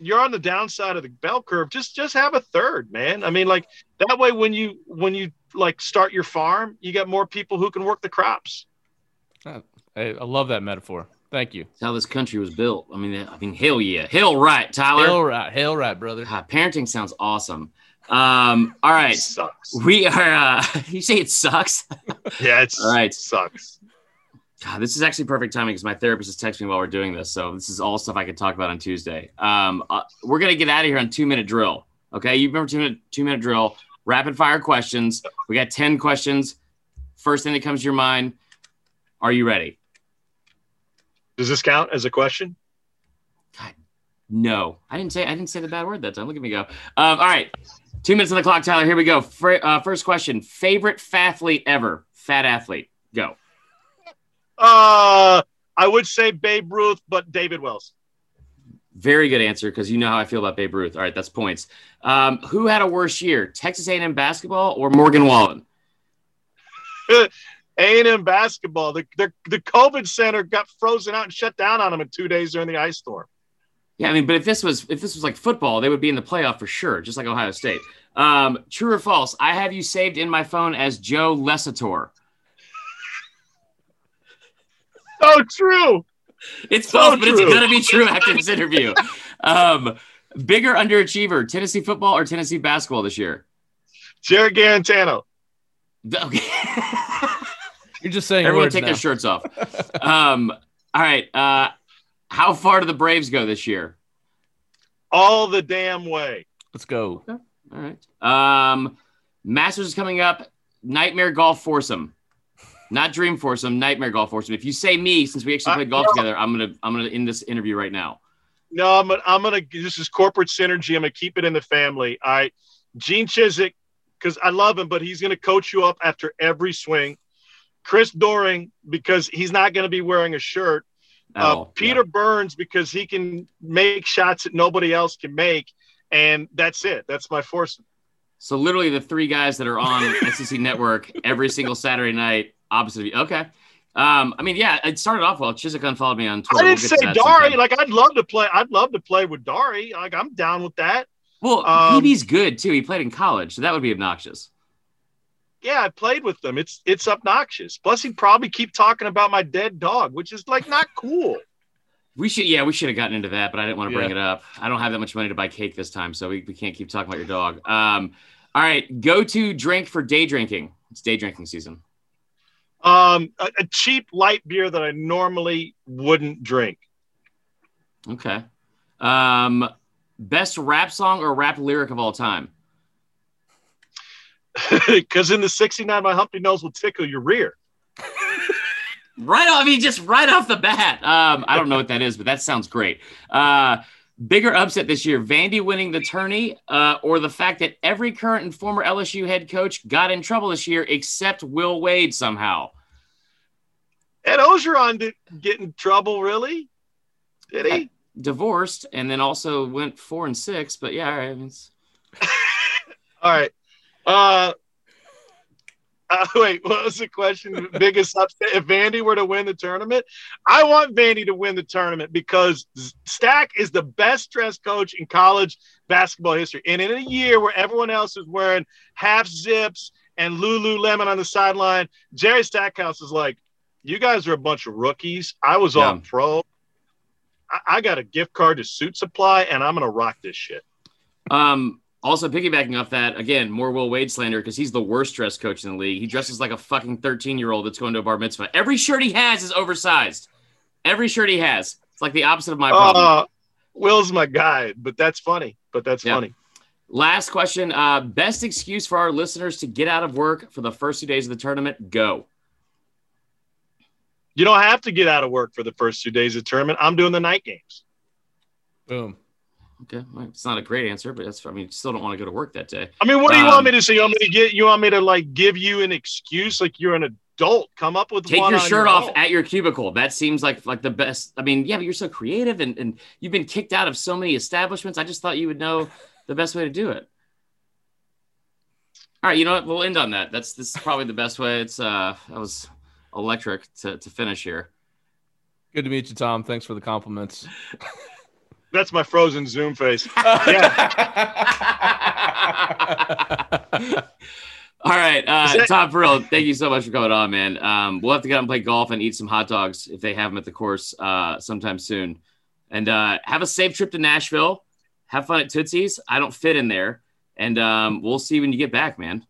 you're on the downside of the bell curve. Just just have a third, man. I mean, like that way when you when you like start your farm, you got more people who can work the crops. Hey, I love that metaphor. Thank you. That's how this country was built. I mean, I mean, hell yeah, hell right, Tyler. Hell right, hell right, brother. God, parenting sounds awesome. Um, all right, sucks. we are. Uh, you say it sucks. Yeah, it's All right. it sucks. God, this is actually perfect timing because my therapist is texting me while we're doing this. So this is all stuff I could talk about on Tuesday. Um, uh, we're gonna get out of here on two minute drill. Okay, you remember two minute two minute drill? Rapid fire questions. We got ten questions. First thing that comes to your mind. Are you ready? Does this count as a question? God, No, I didn't say I didn't say the bad word that time. Look at me go. Um, all right, two minutes on the clock, Tyler. Here we go. Uh, first question: favorite fat athlete ever? Fat athlete. Go. Uh I would say Babe Ruth, but David Wells. Very good answer because you know how I feel about Babe Ruth. All right, that's points. Um, who had a worse year, Texas A&M basketball or Morgan Wallen? A&M basketball. The, the the COVID center got frozen out and shut down on them in two days during the ice storm. Yeah, I mean, but if this was if this was like football, they would be in the playoff for sure, just like Ohio State. Um, true or false? I have you saved in my phone as Joe Lesator. So true. It's So false, but it's gonna be true after this interview. Um, bigger underachiever, Tennessee football or Tennessee basketball this year? Jarrett Guarantano. Okay. You're just saying Everyone words take now. their shirts off. Um, all right. Uh, how far do the Braves go this year? All the damn way. Let's go. All right. Um, Masters is coming up. Nightmare Golf Foursome, not Dream Foursome. Nightmare Golf Foursome. If you say me, since we actually played golf no. together, I'm gonna I'm gonna end this interview right now. No, I'm gonna, I'm gonna. This is corporate synergy. I'm gonna keep it in the family. All right, Gene Chizik, because I love him, but he's gonna coach you up after every swing. Chris Doering, because he's not gonna be wearing a shirt. Uh. Peter Burns, because he can make shots that nobody else can make, and that's it. That's my foursome. So literally the three guys that are on SEC Network every single Saturday night, opposite of you. Okay. Um, I mean, yeah, it started off well. Chizik unfollowed me on Twitter. I didn't We'll say Dari. sometime. Like I'd love to play. I'd love to play with Dari. Like I'm down with that. well, um, PB's good too. He played in college, so that would be obnoxious. Yeah, I played with them. It's it's obnoxious. Plus, he'd probably keep talking about my dead dog, which is like not cool. We should, yeah, we should have gotten into that, but I didn't want to bring Yeah. it up. I don't have that much money to buy cake this time, so we, we can't keep talking about your dog. Um, all right, go to drink for day drinking. It's day drinking season. Um, a, a cheap light beer that I normally wouldn't drink. Okay. Um, best rap song or rap lyric of all time? Because in the '69, my Humpty nose will tickle your rear. Right off, I mean, just right off the bat. Um, I don't know what that is, but that sounds great. Uh, bigger upset this year: Vandy winning the tourney, uh, or the fact that every current and former LSU head coach got in trouble this year except Will Wade somehow. Ed Orgeron didn't get in trouble, really? Did he? Divorced, and then also went four and six. But yeah, all right. I mean, it's- All right. Uh, uh, wait, what was the question? Biggest upset? If Vandy were to win the tournament, I want Vandy to win the tournament because Stack is the best dress coach in college basketball history. And in a year where everyone else is wearing half zips and Lululemon on the sideline, Jerry Stackhouse is like, "You guys are a bunch of rookies. I was Yeah. all pro. I, I got a gift card to Suit Supply, and I'm gonna rock this shit. Um, also piggybacking off that, again, more Will Wade slander because he's the worst dressed coach in the league. He dresses like a fucking 13 year old that's going to a bar mitzvah. Every shirt he has is oversized. Every shirt he has. It's like the opposite of my problem. Uh, Will's my guy, but that's funny. But that's Yeah. funny. Last question. Uh, best excuse for our listeners to get out of work for the first two days of the tournament? Go. You don't have to get out of work for the first two days of the tournament. I'm doing the night games. Boom. Okay. Well, it's not a great answer, but that's, I mean, you still don't want to go to work that day. I mean, what do you Um, want me to say? You want me to get? You want me to like give you an excuse? Like you're an adult. Come up with Take one your on shirt off own. at your cubicle. That seems like like the best. I mean, yeah, but you're so creative and, and you've been kicked out of so many establishments. I just thought you would know the best way to do it. All right, you know what? We'll end on that. That's this is probably the best way. It's uh that was electric to, to finish here. Good to meet you, Tom. Thanks for the compliments. That's my frozen Zoom face. All right, uh, that- Tom Farrell, thank you so much for coming on, man. Um, we'll have to get out and play golf and eat some hot dogs if they have them at the course uh, sometime soon. And uh, have a safe trip to Nashville. Have fun at Tootsie's. I don't fit in there, and um, we'll see when you get back, man.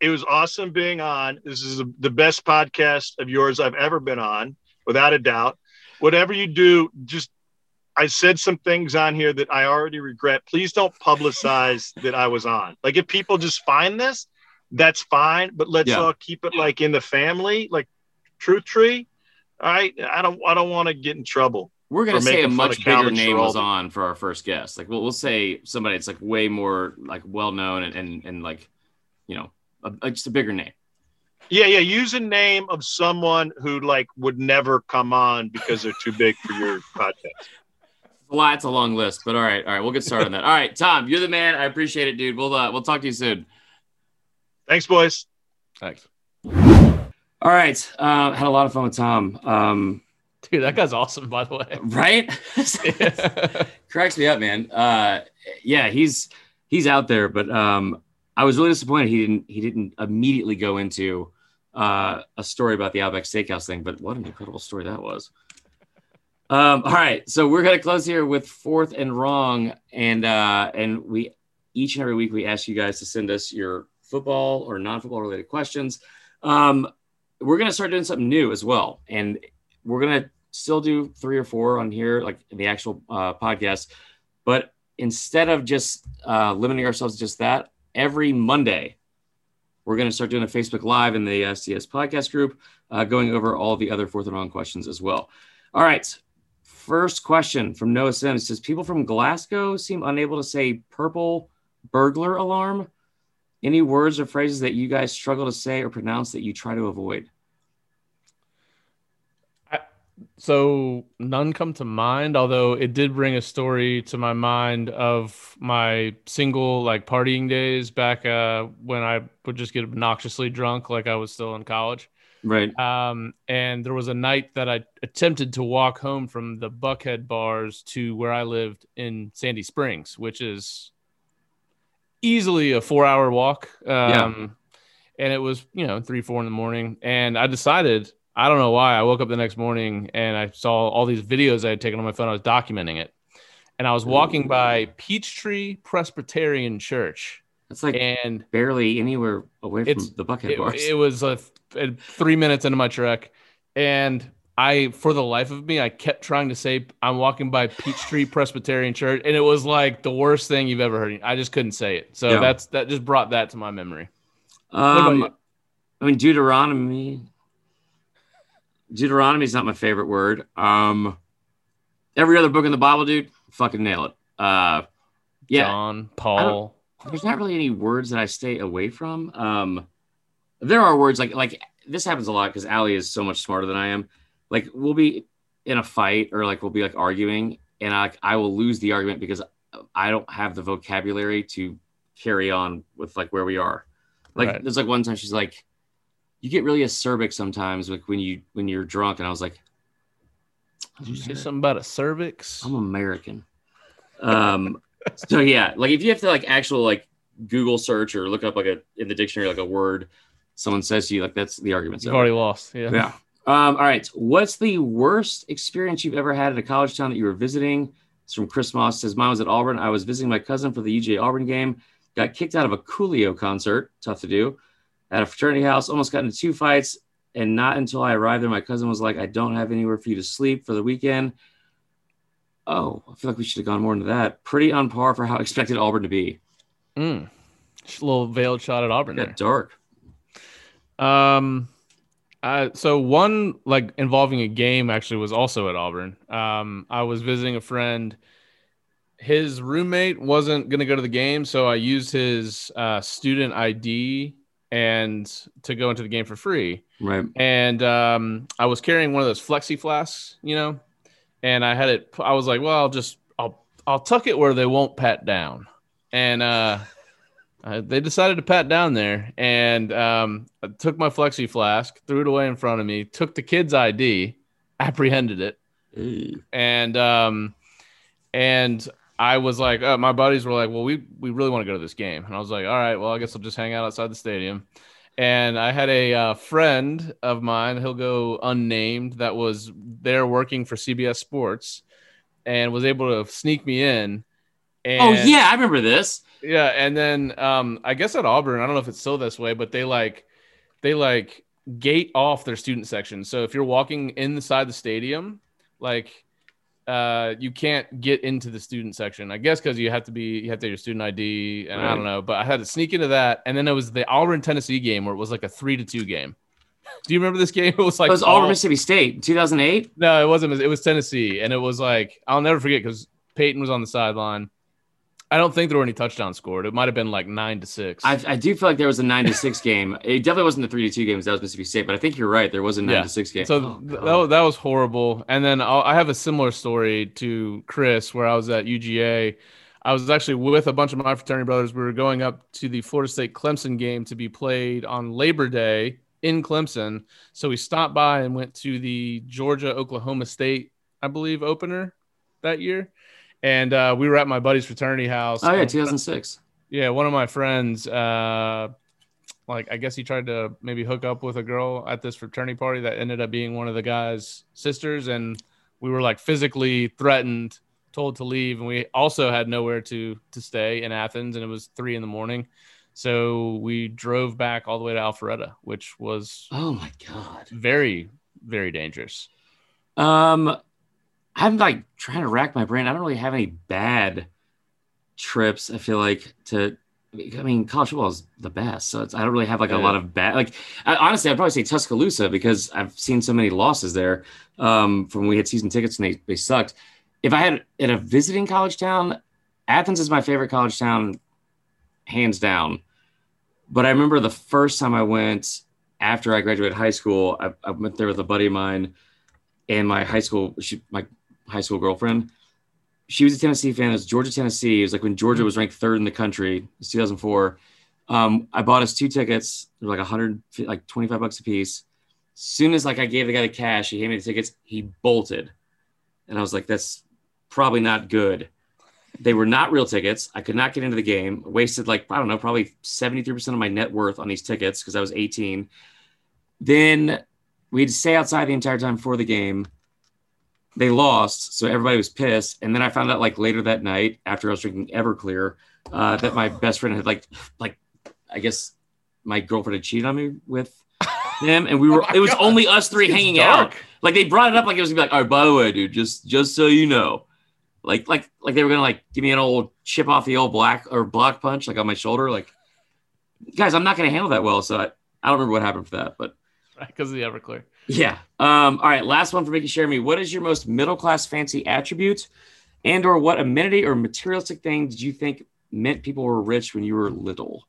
It was awesome being on. This is the best podcast of yours I've ever been on, without a doubt. Whatever you do, just I said some things on here that I already regret. Please don't publicize that I was on. Like if people just find this, that's fine. But let's Yeah. all keep it like in the family, like Truth Tree. All right. I don't I don't want to get in trouble. We're gonna say a much bigger name was on for our first guest. Like we'll, we'll say somebody that's like way more like well known and, and and like you know a, a- just a bigger name. Yeah, yeah. Use a name of someone who like would never come on because they're too big for your podcast. It's a lot. It's a long list, but all right, all right. We'll get started on that. All right, Tom, you're the man. I appreciate it, dude. We'll uh, we'll talk to you soon. Thanks, boys. Thanks. All right. Uh, had a lot of fun with Tom. Um, Dude, that guy's awesome, by the way. right? Cracks me up, man. Uh, yeah, he's he's out there, but um, I was really disappointed he didn't he didn't immediately go into uh, a story about the Outback Steakhouse thing. But what an incredible story that was. Um, all right, so we're gonna close here with fourth and wrong, and uh, and we each and every week we ask you guys to send us your football or non-football related questions. Um, we're gonna start doing something new as well, and we're gonna still do three or four on here, like the actual uh, podcast. But instead of just uh, limiting ourselves to just that, every Monday we're going to start doing a Facebook Live in the SDS podcast group, uh, going over all the other fourth and wrong questions as well. All right. First question from Noah Sims says People from Glasgow seem unable to say purple burglar alarm. Any words or phrases that you guys struggle to say or pronounce that you try to avoid? So none come to mind, although it did bring a story to my mind of my single like partying days back uh, when I would just get obnoxiously drunk, like I was still in college. Right. Um, and there was a night that I attempted to walk home from the Buckhead bars to where I lived in Sandy Springs, which is easily a four hour walk. Um, And it was, you know, three, four in the morning. And I decided, I don't know why, I woke up the next morning and I saw all these videos I had taken on my phone. I was documenting it. And I was walking by Peachtree Presbyterian Church. That's like And barely anywhere away from the Buckhead it, bars. it was a three minutes into my trek, and I, for the life of me, I kept trying to say I'm walking by Peachtree Presbyterian Church, and it was like the worst thing you've ever heard. I just couldn't say it, so Yeah. that's that just brought that to my memory. Um? I mean, Deuteronomy. Deuteronomy is not my favorite word. Um, every other book in the Bible, dude, fucking nail it. Uh, yeah, John, Paul. there's not really any words that I stay away from. Um, there are words like like this happens a lot because Allie is so much smarter than I am. Like we'll be in a fight or like we'll be like arguing, and I I will lose the argument because I don't have the vocabulary to carry on with like where we are. Like Right. there's like one time she's like, "You get really acerbic sometimes like when you when you're drunk," and I was like, Did you say something about a cervix? I'm American. Um, so yeah, like if you have to like actual like Google search or look up like a in the dictionary like a word someone says to you, like that's the argument. You've over. already lost. Yeah. Yeah. Um, all right. What's the worst experience you've ever had at a college town that you were visiting? It's from Chris Moss. Says mine was at Auburn. I was visiting my cousin for the UJ Auburn game. Got kicked out of a Coolio concert. Tough to do. At a fraternity house. Almost got into two fights. And not until I arrived there, my cousin was like, "I don't have anywhere for you to sleep for the weekend." Oh, I feel like we should have gone more into that. Pretty on par for how I expected Auburn to be. Mm. Just a little veiled shot at Auburn. There. dark. Um, I, so one like involving a game actually was also at Auburn. Um, I was visiting a friend. His roommate wasn't going to go to the game, so I used his uh, student ID and to go into the game for free. Right. And um, I was carrying one of those flexi flasks, you know, and I had it. I was like, well, I'll just I'll I'll tuck it where they won't pat down, and uh, uh, they decided to pat down there, and um, took my flexi flask, threw it away in front of me, took the kid's ID, apprehended it, and um, and I was like, uh, my buddies were like, well, we we really want to go to this game, and I was like, all right, well, I guess I'll just hang out outside the stadium. And I had a uh, friend of mine, he'll go unnamed, that was there working for CBS Sports, and was able to sneak me in. And, Oh yeah, I remember this. Yeah, and then um, I guess at Auburn, I don't know if it's still this way, but they like they like gate off their student section. So if you're walking inside the stadium, like uh, you can't get into the student section. I guess because you have to be you have to have your student ID, and I don't know. But I had to sneak into that, and then it was the Auburn Tennessee game where it was like a three to two game. Do you remember this game? It was like it was Auburn, Mississippi State, 2008. no, it wasn't. It was Tennessee, and it was like I'll never forget because Peyton was on the sideline. I don't think there were any touchdowns scored. It might have been like nine to six. I, I do feel like there was a nine to six game. It definitely wasn't the three to two games. That was Mississippi State, but I think you're right. There was a nine Yeah. to six game. So Oh, th- that, was, that was horrible. And then I'll, I have a similar story to Chris, where I was at UGA. I was actually with a bunch of my fraternity brothers. We were going up to the Florida State Clemson game to be played on Labor Day in Clemson. So we stopped by and went to the Georgia Oklahoma State, I believe, opener that year. And uh, we were at my buddy's fraternity house. oh yeah, And 2006. yeah, one of my friends, uh, like I guess he tried to maybe hook up with a girl at this fraternity party that ended up being one of the guy's sisters, and we were like physically threatened, told to leave, and we also had nowhere to to stay in Athens, and it was three in the morning, so we drove back all the way to Alpharetta, which was Oh my God. very very dangerous. Um, I'm like trying to rack my brain. I don't really have any bad trips. I feel like to. I mean, college football is the best, so it's, I don't really have like a lot of bad. Like, I, honestly, I'd probably say Tuscaloosa because I've seen so many losses there um, from when we had season tickets and they, they sucked. If I had in a visiting college town, Athens is my favorite college town, hands down. But I remember the first time I went after I graduated high school, I, I went there with a buddy of mine and my high school, she, my high school girlfriend. She was a Tennessee fan. It was Georgia, Tennessee. It was like when Georgia was ranked third in the country. It was 2004. Um, I bought us two tickets. They were like 100, like 25 bucks a piece. Soon as like I gave the guy the cash, he gave me the tickets. He bolted, and I was like, "That's probably not good." They were not real tickets. I could not get into the game. Wasted like I don't know, probably 73% of my net worth on these tickets because I was 18. Then we'd stay outside the entire time for the game. They lost, so everybody was pissed. And then I found out like later that night, after I was drinking Everclear, uh, that my best friend had like, like, I guess my girlfriend had cheated on me with him, and we were oh it was God. only us three It's hanging dark. out. Like they brought it up like it was gonna be like, all right, by the way, dude, just just so you know, like like like they were gonna like give me an old chip off the old black or block punch like on my shoulder. Like, guys, I'm not gonna handle that well, so I, I don't remember what happened for that, but Because of the Everclear. Yeah. Um, all right, last one for Mickey Jeremy. What is your most middle class fancy attribute, and or what amenity or materialistic thing did you think meant people were rich when you were little?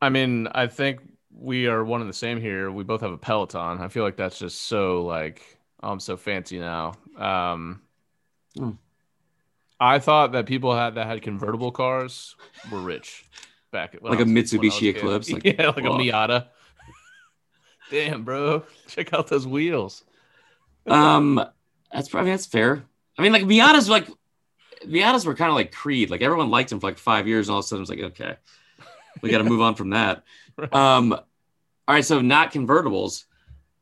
I mean, I think we are one and the same here. We both have a Peloton. I feel like that's just so like oh, I'm so fancy now. Um, Hmm. I thought that people had that had convertible cars were rich back Like a was- when I was Mitsubishi. Eclipse, like, yeah, like wow. a Miata. Damn, bro, check out those wheels. Um, that's probably that's fair. I mean, like Miatas, like Miatas were kind of like Creed. Like everyone liked him for like five years, and all of a sudden it's like, okay, we got to move on from that. Right. Um, all right, so not convertibles.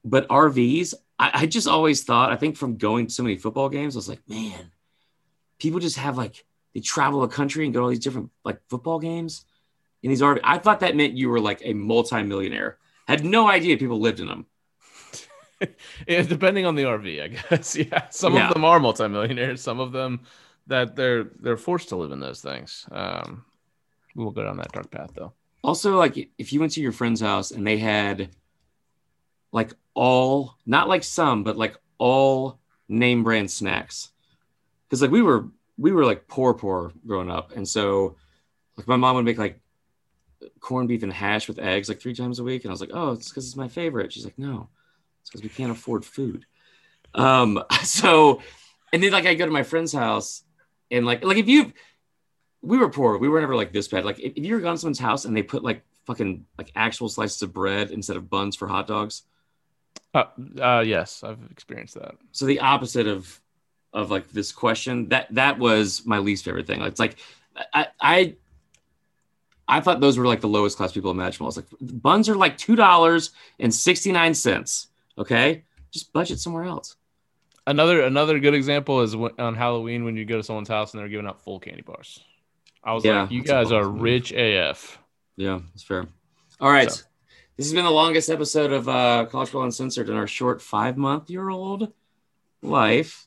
but RVs, I, I just always thought, I think from going to so many football games, I was like, man, people just have like they travel the country and go to all these different like football games in these RV. I thought that meant you were like a multimillionaire. Had no idea people lived in them. yeah, depending on the RV, I guess. Yeah, some Yeah. of them are multimillionaires. Some of them that they're they're forced to live in those things. Um, we will go down that dark path though. Also, like if you went to your friend's house and they had like all, not like some, but like all name brand snacks. Cause like we were, we were like poor, poor growing up. And so like my mom would make like corned beef and hash with eggs like three times a week. And I was like, oh, it's because it's my favorite. She's like, no, it's because we can't afford food. Um, so, and then like I go to my friend's house and like, like if you, we were poor. We were never like this bad. Like if, if you were gone to someone's house and they put like fucking like actual slices of bread instead of buns for hot dogs. Uh, uh, yes, I've experienced that. So the opposite of of like this question that that was my least favorite thing. It's like I I I thought those were like the lowest class people imaginable. I was like buns are like two dollars and sixty nine cents. Okay, just budget somewhere else. Another another good example is when, on Halloween when you go to someone's house and they're giving out full candy bars. I was Yeah, like, you guys are move. rich AF. Yeah, that's fair. All right. So- This has been the longest episode of uh, College Football Uncensored in our short five month year old life.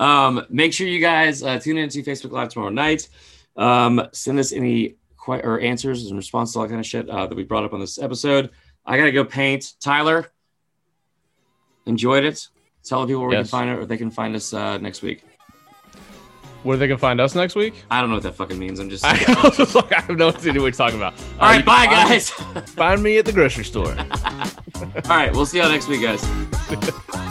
Um, make sure you guys uh, tune in to Facebook Live tomorrow night. Um, send us any que- or answers response to all that kind of shit uh, that we brought up on this episode. I got to go paint. Tyler, enjoyed it. Tell the people where we can find it or they can find us uh, next week. Where they can find us next week? I don't know what that fucking means. I'm just. I was like, I have no idea what you're talking about. all Uh, right, bye, find- guys. Find me at the grocery store. all right, we'll see y'all next week, guys.